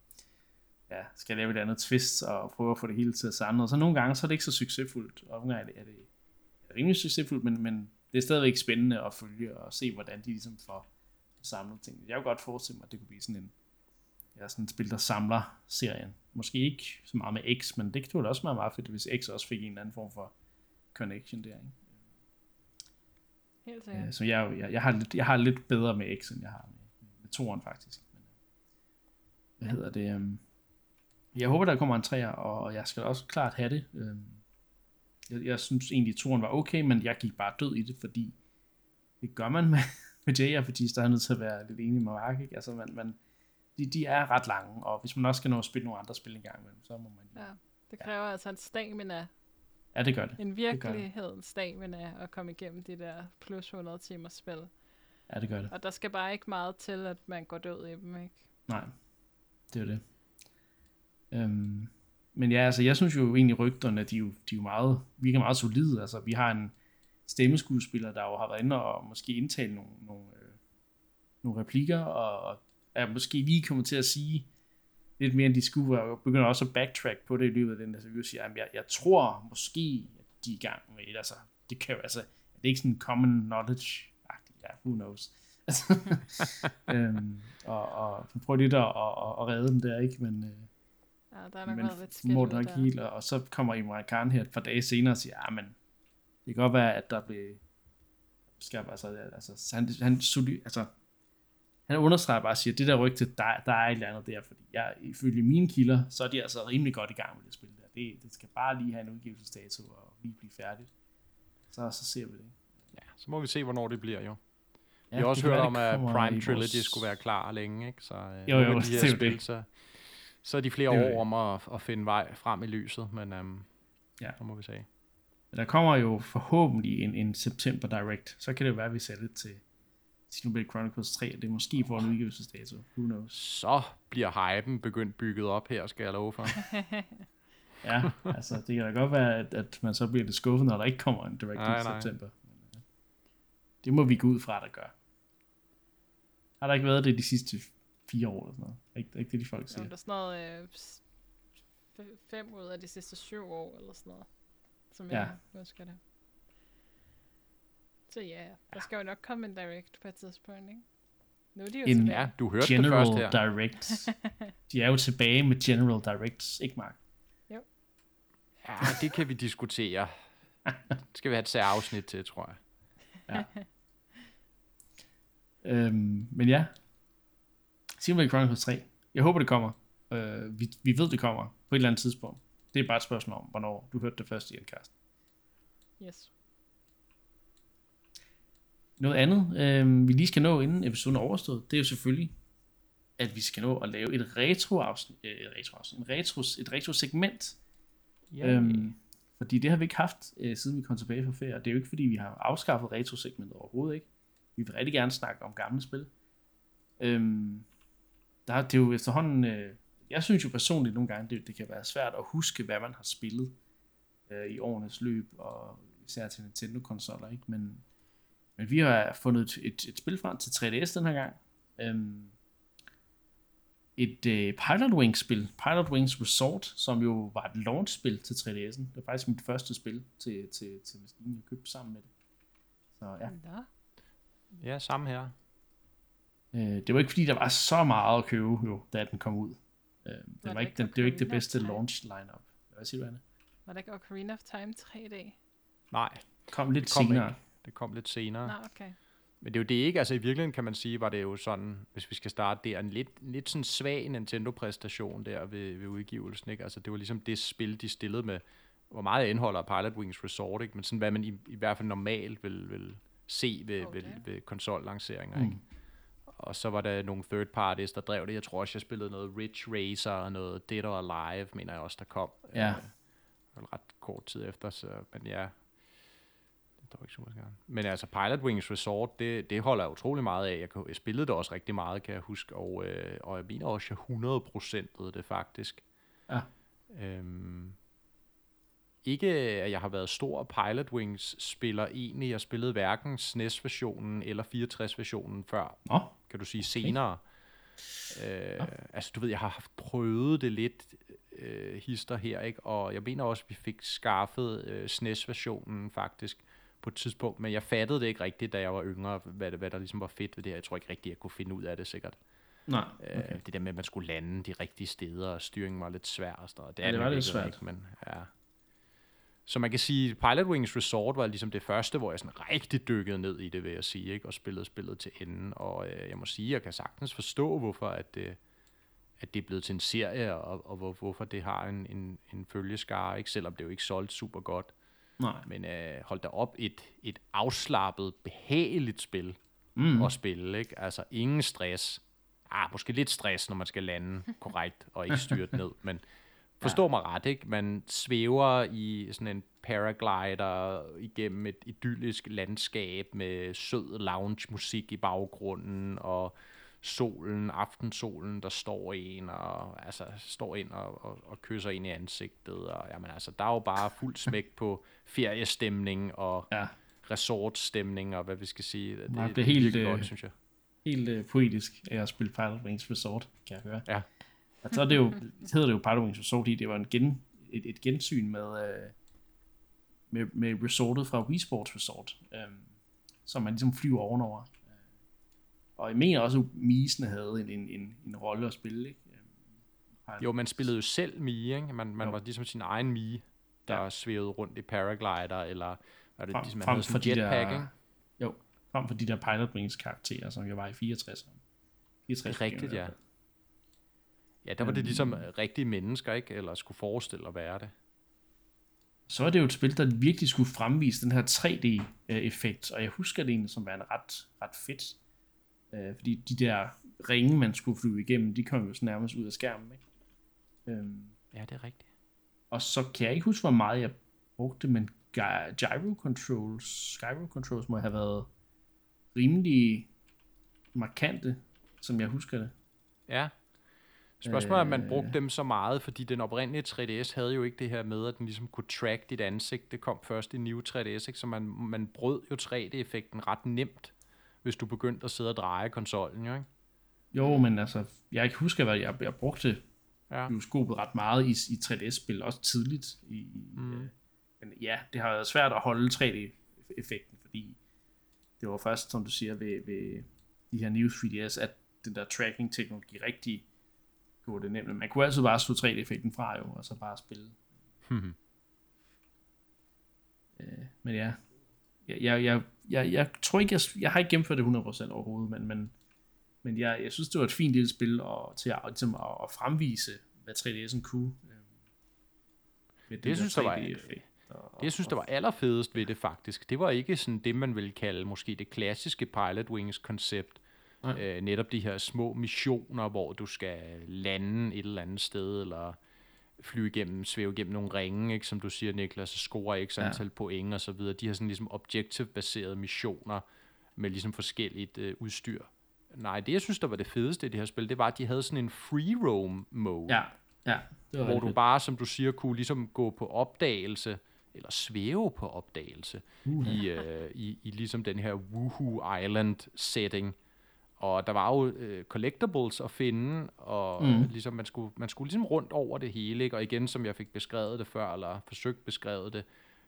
ja, skal lave et andet twist og prøve at få det hele til at sande. Og så nogle gange så er det ikke så succesfuldt, og nogle gange er det, er det rimelig succesfuldt, men, men det er stadigvæk spændende at følge og se, hvordan de ligesom får samlet ting. Jeg kunne godt forestille mig, at det kunne blive sådan en, ja, sådan et spil, der samler serien. Måske ikke så meget med X, men det kunne også være meget fedt, hvis X også fik en eller anden form for connection der. Ikke? helt sikkert. Ja. Så jeg, jo- jeg, jeg, har lidt, jeg har lidt bedre med X, end jeg har med, med toren faktisk. Men, hvad hedder det? Um, jeg håber, der kommer en træer, og jeg skal også klart have det. Jeg, jeg synes egentlig, at toren var okay, men jeg gik bare død i det, fordi det gør man med, med JRPG's, der er nødt til at være lidt enig med Mark. Ikke? Altså, man, man, de, de er ret lange, og hvis man også skal nå at spille nogle andre spil en gang imellem, så må man... Ja. Det kræver altså en stamina, ja det gør det. en virkelighedens stamina at komme igennem de der plus 100 timers spil. Ja, det gør det. Og der skal bare ikke meget til, at man går død i dem, ikke? Nej, det er det. Øhm, men ja, altså jeg synes jo egentlig rygterne, de er jo, de er jo meget, virker meget solide. Altså vi har en stemmeskuespiller, der jo har været inde og måske indtale nogle, nogle, øh, nogle replikker, og, og er måske lige kommet til at sige lidt mere, end de skulle, og begynder også at backtrack på det i løbet af den interview, og siger, at jeg, jeg tror måske, at de er i gang med et, altså, det kan jo, altså, det er ikke sådan common knowledge-agtigt, ja, who knows. Altså, øhm, og, og prøver lidt at, at, at, at redde dem der, ikke? Men, øh, Ja, der er nok men lidt nok der. helt, og, og så kommer Imran Khan her et par dage senere og siger, ja, men det kan godt være, at der blev skal, altså, altså, han, han, altså, han understreger bare og siger, det der rygte, der, der er et eller andet der, fordi jeg, ifølge mine kilder, så er de altså rimelig godt i gang med det spil der. Det, det skal bare lige have en udgivelsesdato og lige blive færdigt. Så, så ser vi det. Ja, så må vi se, hvornår det bliver jo. Ja, Vi har også hørt om, at Prime Trilogy vores- skulle være klar længe, ikke? Så øh, Jo, jo, af de det her er jo spil, det. så, så er de flere er år om at, at finde vej frem i lyset, men um, Ja. så må vi se. Men der kommer jo forhåbentlig en, en September Direct. Så kan det jo være, at vi sætter det til Xenoblade Chronicles 3, og det måske får en udgivelsesdato. Who knows? Så bliver hypen begyndt bygget op her, skal jeg love for. Ja, altså det kan da godt være, at, at man så bliver lidt skuffet, når der ikke kommer en Direct Nej, i nej. september. Men, øh, Det må vi gå ud fra, der gør. Har der ikke været det de sidste fire år eller sådan noget? Ikke, er ikke det, de folk Jo, siger? der er sådan noget øh, fem ud af de sidste syv år, eller sådan noget. Som Ja. jeg husker det. Så ja, der skal jo nok komme en direct på et tidspunkt, ikke? Nu er de jo En- tilbage. Ja, du hørte General det først her. Directs. De er jo tilbage med General Directs, ikke Mark? Ja, det kan vi diskutere. Det skal vi have et særligt afsnit til, tror jeg. Øhm, men ja. Xenoblade Chronicles 3. Jeg håber, det kommer. Øh, vi, vi ved, det kommer på et eller andet tidspunkt. Det er bare et spørgsmål om, hvornår du hørte det først i Endcast. Yes. Noget andet, øh, vi lige skal nå, inden episoden er overstået, det er jo selvfølgelig, at vi skal nå at lave et retro-afsnit, øh, et retro-afsnit, en retro, et retro-segment. Ja. Øhm, fordi det har vi ikke haft, øh, siden vi kom tilbage fra ferie. Og det er jo ikke, fordi vi har afskaffet retro-segmentet overhovedet ikke. Vi vil rigtig gerne snakke om gamle spil. Øhm, der, er- det er jo efterhånden... Øh, jeg synes jo personligt nogle gange, det, det kan være svært at huske, hvad man har spillet øh, i årenes løb, og især til Nintendo-konsoller, ikke? Men, men vi har fundet et, et, et spil frem til 3DS den her gang. Øhm, et øh, Pilot Wings spil, Pilot Wings Resort, som jo var et launch-spil til 3DS'en. Det var faktisk mit første spil til, til, til maskinen, jeg købte sammen med det. Så ja. Ja, samme her. Øh, det var ikke fordi, der var så meget at købe, jo, da den kom ud. Øh, det, Var var ikke, den, det var ikke det bedste launch lineup. Hvad siger du, Anne? Var der ikke Ocarina of Time 3D? Nej, Kom lidt det kom senere. ikke. Det kom lidt senere. Nå, okay. Men det er jo det ikke, altså i virkeligheden kan man sige, var det jo sådan, hvis vi skal starte der, en lidt, lidt sådan svag Nintendo-præstation der ved, ved udgivelsen, ikke? Altså det var ligesom det spil, de stillede med, hvor meget indeholder Pilot Wings Resort, ikke? Men sådan hvad man i, i hvert fald normalt vil, vil se ved, Okay. ved, ved konsollanceringer, ikke? Og så var der nogle third parties, der drev det. Jeg tror også, jeg spillede noget Ridge Racer og noget Dead or Alive, mener jeg også, der kom. Ja. Øh, ret kort tid efter, så, men ja, det var ikke super gerne. Men altså, Pilot Wings Resort, det, det holder jeg utrolig meget af. Jeg, kan, jeg spillede det også rigtig meget, kan jeg huske, og, øh, og jeg mener også, jeg 100% det faktisk. Ja. Øhm, ikke, at jeg har været stor Pilot Wings spiller egentlig. Jeg spillede hverken SNES-versionen eller 64-versionen før, Nå, kan du sige, senere. Øh, altså, du ved, jeg har haft prøvet det lidt øh, hister her, ikke? Og jeg mener også, at vi fik skaffet øh, SNES-versionen faktisk på et tidspunkt, men jeg fattede det ikke rigtigt, da jeg var yngre, hvad, det, hvad der ligesom var fedt ved det her. Jeg tror ikke rigtigt, jeg kunne finde ud af det sikkert. nej. Okay. Øh, det der med, at man skulle lande de rigtige steder, og styringen var lidt svær og sådan noget. Det, Ja, det var lidt svært. Ikke, men, ja. Så man kan sige, Pilot Wings Resort var ligesom det første, hvor jeg sådan rigtig dykkede ned i det, vil jeg sige, ikke? og spillede spillet til enden. Og øh, jeg må sige, jeg kan sagtens forstå, hvorfor at det, at det er blevet til en serie, og, og hvor, hvorfor det har en, en, en følgeskare, ikke? selvom det jo ikke solgt super godt. Nej. Men øh, hold da op, et, et afslappet, behageligt spil Mm. at spille, ikke? Altså ingen stress. Ah, måske lidt stress, når man skal lande korrekt og ikke styrte ned, men forstå ja. mig ret, ikke? Man svæver i sådan en paraglider igennem et idyllisk landskab med sød lounge musik i baggrunden og solen, aftensolen, der står en og altså står ind og, og, og kysser ind i ansigtet og jamen altså der er jo bare fuld smæk på feriestemning og Ja, resortstemning og hvad vi skal sige. Det, Nej, det, det er er helt, virkelig øh, godt, synes jeg. helt øh, poetisk at spille Pilot Wings Resort, kan jeg høre. Ja. Altså, er det jo, hedder det jo Pilot Resort, fordi det var en gen, et, et gensyn med, øh, med, med resortet fra Wii Sports Resort, øh, som man ligesom flyver ovenover. Øh, Og jeg mener også, at Misene havde en, en, en, en rolle at spille, ikke? Øh, Jo, man spillede jo selv Mie, ikke? Man, man Jo. var ligesom sin egen Mie, der Ja. svævede rundt i paraglider, eller var det Frem- ligesom, man frem havde for en de jetpack, der- ikke? Jo, frem for de der Pilot Wings karakterer, som jo var i 64. 64 Det er rigtigt, ja. Ja, der var det ligesom Øhm. rigtige mennesker, ikke? Eller skulle forestille at være det. så er det jo et spil, der virkelig skulle fremvise den her 3D-effekt, og jeg husker det egentlig som værende ret, ret fedt. Øh, fordi de der ringe, man skulle flyve igennem, de kom jo så nærmest ud af skærmen. Ikke? Øhm, Ja, det er rigtigt. og så kan jeg ikke huske, hvor meget jeg brugte, men gy- gyro controls, gyro controls må have været rimelig markante, som jeg husker det. Ja. Spørgsmålet er, om man brugte dem så meget, fordi den oprindelige 3DS havde jo ikke det her med, at den ligesom kunne track dit ansigt. Det kom først i New 3DS, ikke? så man, man brød jo 3D-effekten ret nemt, hvis du begyndte at sidde og dreje konsollen, jo ikke? Jo, men altså, jeg ikke huske, hvad jeg, jeg brugte Ja. gyroskopet ret meget i, i 3DS-spil, også tidligt. I, mm. øh, men ja, det har været svært at holde 3D-effekten, fordi det var først, som du siger, ved, ved de her New 3DS, at den der tracking-teknologi rigtig gjorde det nemt. Men Man kunne altid bare slå 3D-effekten fra jo, og så bare spille. Mhm. Øh, men ja, jeg, jeg, jeg, jeg, jeg tror ikke, jeg, jeg har ikke gennemført det 100% overhovedet, men, men, men jeg, jeg synes, det var et fint lille spil og, til at, ligesom, at, at fremvise, hvad 3DS'en kunne. Øh, med Det synes der jeg var- 3D-effekt og- Det, jeg synes, der var allerfedest ved det faktisk, det var ikke sådan det, man ville kalde måske det klassiske Pilot Wings koncept. Nej. Øh, netop de her små missioner, hvor du skal lande et eller andet sted, eller flyve igennem, svæve igennem nogle ringe, ikke, som du siger, Niklas, og score x Ja. antal point og så videre. De her sådan ligesom objective-baserede missioner med ligesom forskelligt øh, udstyr. Nej, det jeg synes, der var det fedeste i det her spil, det var, at de havde sådan en free roam mode Ja, ja. Det var hvor du fedt. bare, som du siger, kunne ligesom gå på opdagelse, eller svæve på opdagelse, Uh, i, øh, i, i ligesom den her Woohoo Island setting. Og der var jo øh, collectibles at finde, og Mm. ligesom man skulle, man skulle ligesom rundt over det hele, ikke? og igen, som jeg fik beskrevet det før, eller forsøgt beskrevet det,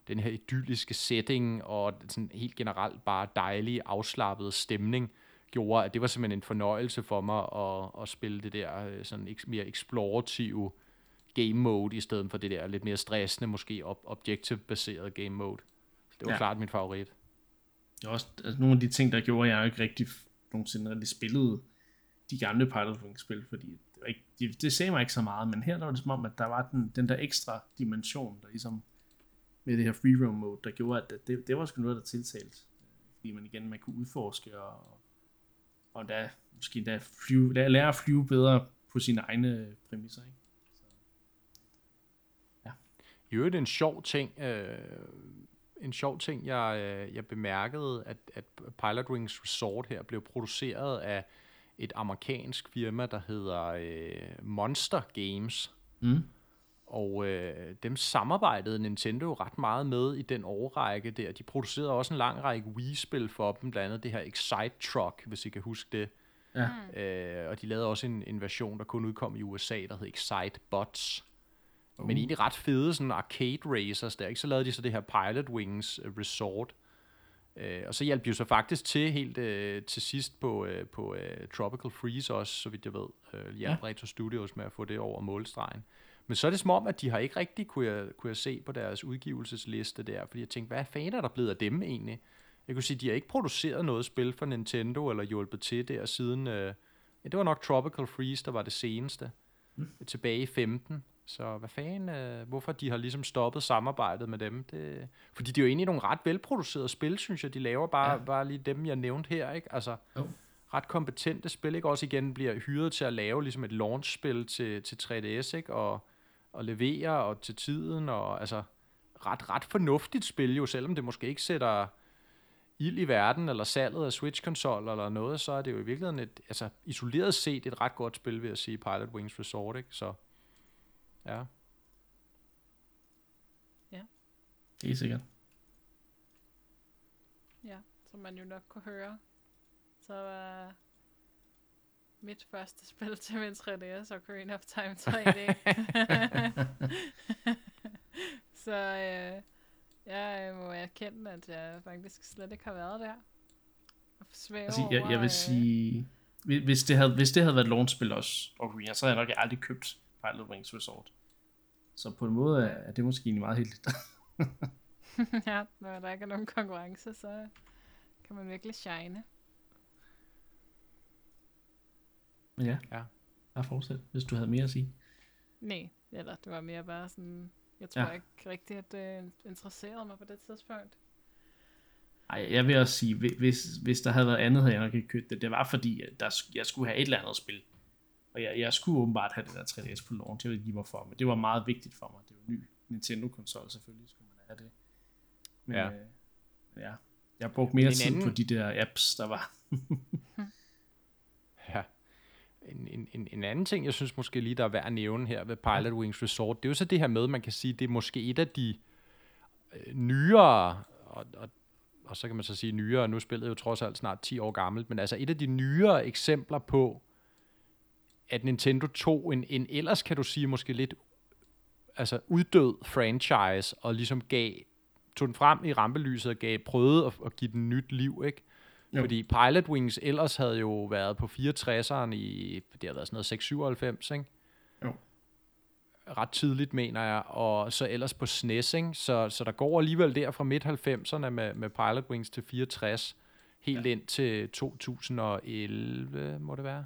den her idylliske setting, og sådan helt generelt bare dejlig, afslappet stemning, gjorde, at det var simpelthen en fornøjelse for mig at, at spille det der øh, sådan mere explorative game mode, i stedet for det der lidt mere stressende, måske ob- objective-baserede game mode. Så det var Ja. klart min favorit. Det er også altså, nogle af de ting, der gjorde, at jeg ikke rigtig nogensinde rigtig spillede de gamle Pirate Wings spil, fordi det, var ikke, det, det sagde mig ikke så meget, men her der var det som om, at der var den, den der ekstra dimension, der ligesom med det her free roam mode, der gjorde, at det, det var sgu noget, der tiltalte. Fordi man igen, man kunne udforske og, og da, måske da flyve, lære, lære at flyve bedre på sine egne præmisser. Ikke? ja I øvrigt en sjov ting, øh, en sjov ting, jeg, øh, jeg bemærkede, at, at Pilot Wings Resort her blev produceret af et amerikansk firma, der hedder øh, Monster Games. Mm. Og øh, dem samarbejdede Nintendo ret meget med i den årrække der. De producerede også en lang række Wii-spil for dem, blandt andet det her Excite Truck, hvis I kan huske det. Ja. Øh, og de lavede også en, en version, der kun udkom i USA, der hed Excite Bots. Uh. Men egentlig ret fede sådan arcade racers der, ikke? Så lavede de så det her Pilot Wings øh, Resort. Øh, og så hjalp de jo så faktisk til helt øh, til sidst på, øh, på øh, Tropical Freeze også, så vidt jeg ved. Øh, hjalp ja. Retro Studios med at få det over målstregen. Men så er det som om, at de har ikke rigtig, kunne jeg, kunne jeg se på deres udgivelsesliste der, fordi jeg tænkte, hvad fanden er der blevet af dem egentlig? Jeg kunne sige, de har ikke produceret noget spil for Nintendo, eller hjulpet til der siden, øh, ja, det var nok Tropical Freeze, der var det seneste, mm. tilbage i 15. Så hvad fanden, øh, hvorfor de har ligesom stoppet samarbejdet med dem? Det, fordi de er jo egentlig nogle ret velproducerede spil, synes jeg. De laver bare, Ja. bare lige dem, jeg nævnte her, ikke? Altså, Jo. ret kompetente spil, ikke? Også igen bliver hyret til at lave ligesom et launchspil til, til 3DS, ikke? Og, og levere og til tiden, og altså ret, ret fornuftigt spil jo, selvom det måske ikke sætter ild i verden, eller salget af Switch-konsol eller noget, så er det jo i virkeligheden et, altså isoleret set et ret godt spil, vil jeg sige, Pilot Wings Resort, ikke? Så, ja. Helt sikkert. Ja, som man jo nok kunne høre, så var mit første spil til min 3DS Ocarina of Time 3D. så øh, jeg må erkende, at jeg faktisk slet ikke har været der. Og svæve Altså, jeg, jeg over, vil øh, sige, hvis- det havde, hvis det havde været launchspil også, Ocarina, så havde jeg nok aldrig købt Pilot Wings Resort. Så på en måde er det måske egentlig meget heldigt. ja, når der ikke er nogen konkurrence, så kan man virkelig shine. Men ja, Ja. bare fortsæt, hvis du havde mere at sige. Nej, eller det var mere bare sådan, jeg tror Ja. ikke rigtigt, at det interesserede mig på det tidspunkt. Ej, jeg vil også sige, hvi- hvis, hvis der havde været andet, havde jeg nok ikke købt det. Det var fordi, at der, jeg skulle have et eller andet spil. Og jeg, jeg skulle åbenbart have det der 3DS på launch. Jeg ved ikke hvorfor, men det var meget vigtigt for mig. Det var en ny Nintendo-konsol, selvfølgelig skulle man have det. Men, Ja. Øh, ja. Jeg brugte mere tid anden- på de der apps, der var. Ja. en, en, en, en anden ting, jeg synes måske lige, der er værd at nævne her ved Pilot Wings Resort, det er jo så det her med, man kan sige, det er måske et af de øh, nyere, og, og, og så kan man så sige nyere, nu spillet jo trods alt snart 10 år gammelt, men altså et af de nyere eksempler på, at Nintendo tog en, en ellers kan du sige måske lidt altså uddød franchise, og ligesom gav, tog den frem i rampelyset og gav, prøvede at, at give den nyt liv, ikke? Jo. Fordi Pilot Wings ellers havde jo været på 64'eren i, det har været sådan noget 697, ikke? Jo. Ret tidligt, mener jeg, og så ellers på SNES, ikke? Så, så der går alligevel der fra midt-90'erne med, med Pilot Wings til 64, helt ja. ind til 2011, må det være,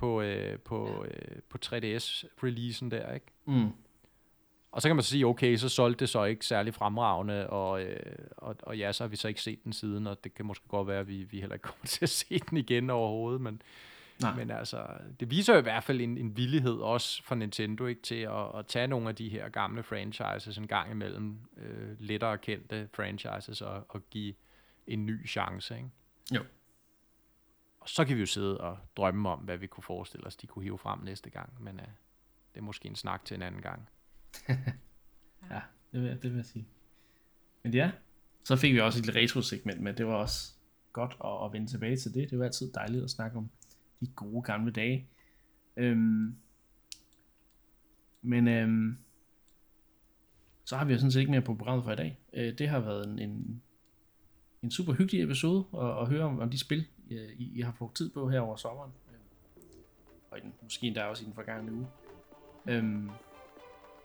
på, øh, på, øh, på 3DS-releasen der, ikke? Mm. Og så kan man så sige, okay, så solgte det så ikke særlig fremragende, og, øh, og, og ja, så har vi så ikke set den siden, og det kan måske godt være, at vi, vi heller ikke kommer til at se den igen overhovedet, men, Nej. men altså, det viser jo i hvert fald en, en villighed også for Nintendo ikke, til at, at tage nogle af de her gamle franchises en gang imellem, øh, lettere kendte franchises, og, og give en ny chance. Ikke? Jo. Så kan vi jo sidde og drømme om, hvad vi kunne forestille os, de kunne hive frem næste gang, men øh, det er måske en snak til en anden gang. ja, det vil, det vil jeg sige. Men ja, så fik vi også et retro-segment, men det var også godt at, at vende tilbage til det. Det var altid dejligt at snakke om de gode gamle dage. Øhm, men øhm, så har vi jo sådan set ikke mere på programmet for i dag. Øh, det har været en, en, en super hyggelig episode at, at høre om, om de spil, i, I har brugt tid på her over sommeren. Øhm, og i den, måske endda også i den forgangne uge. Øhm,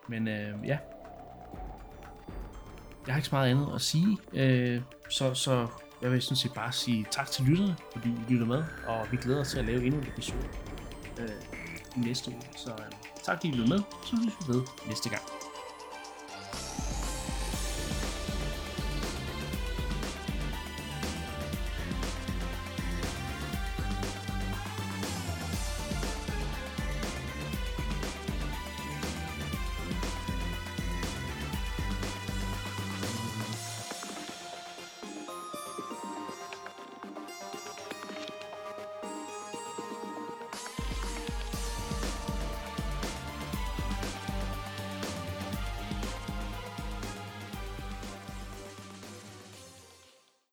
men øh, ja. Jeg har ikke så meget andet at sige. Øh, så, så jeg vil sådan set bare sige tak til lytterne, fordi I lytter med. Og vi glæder os til at lave endnu en episode øh, i næste uge. Så øh, tak fordi I lyttede med. Så ses vi ved næste gang.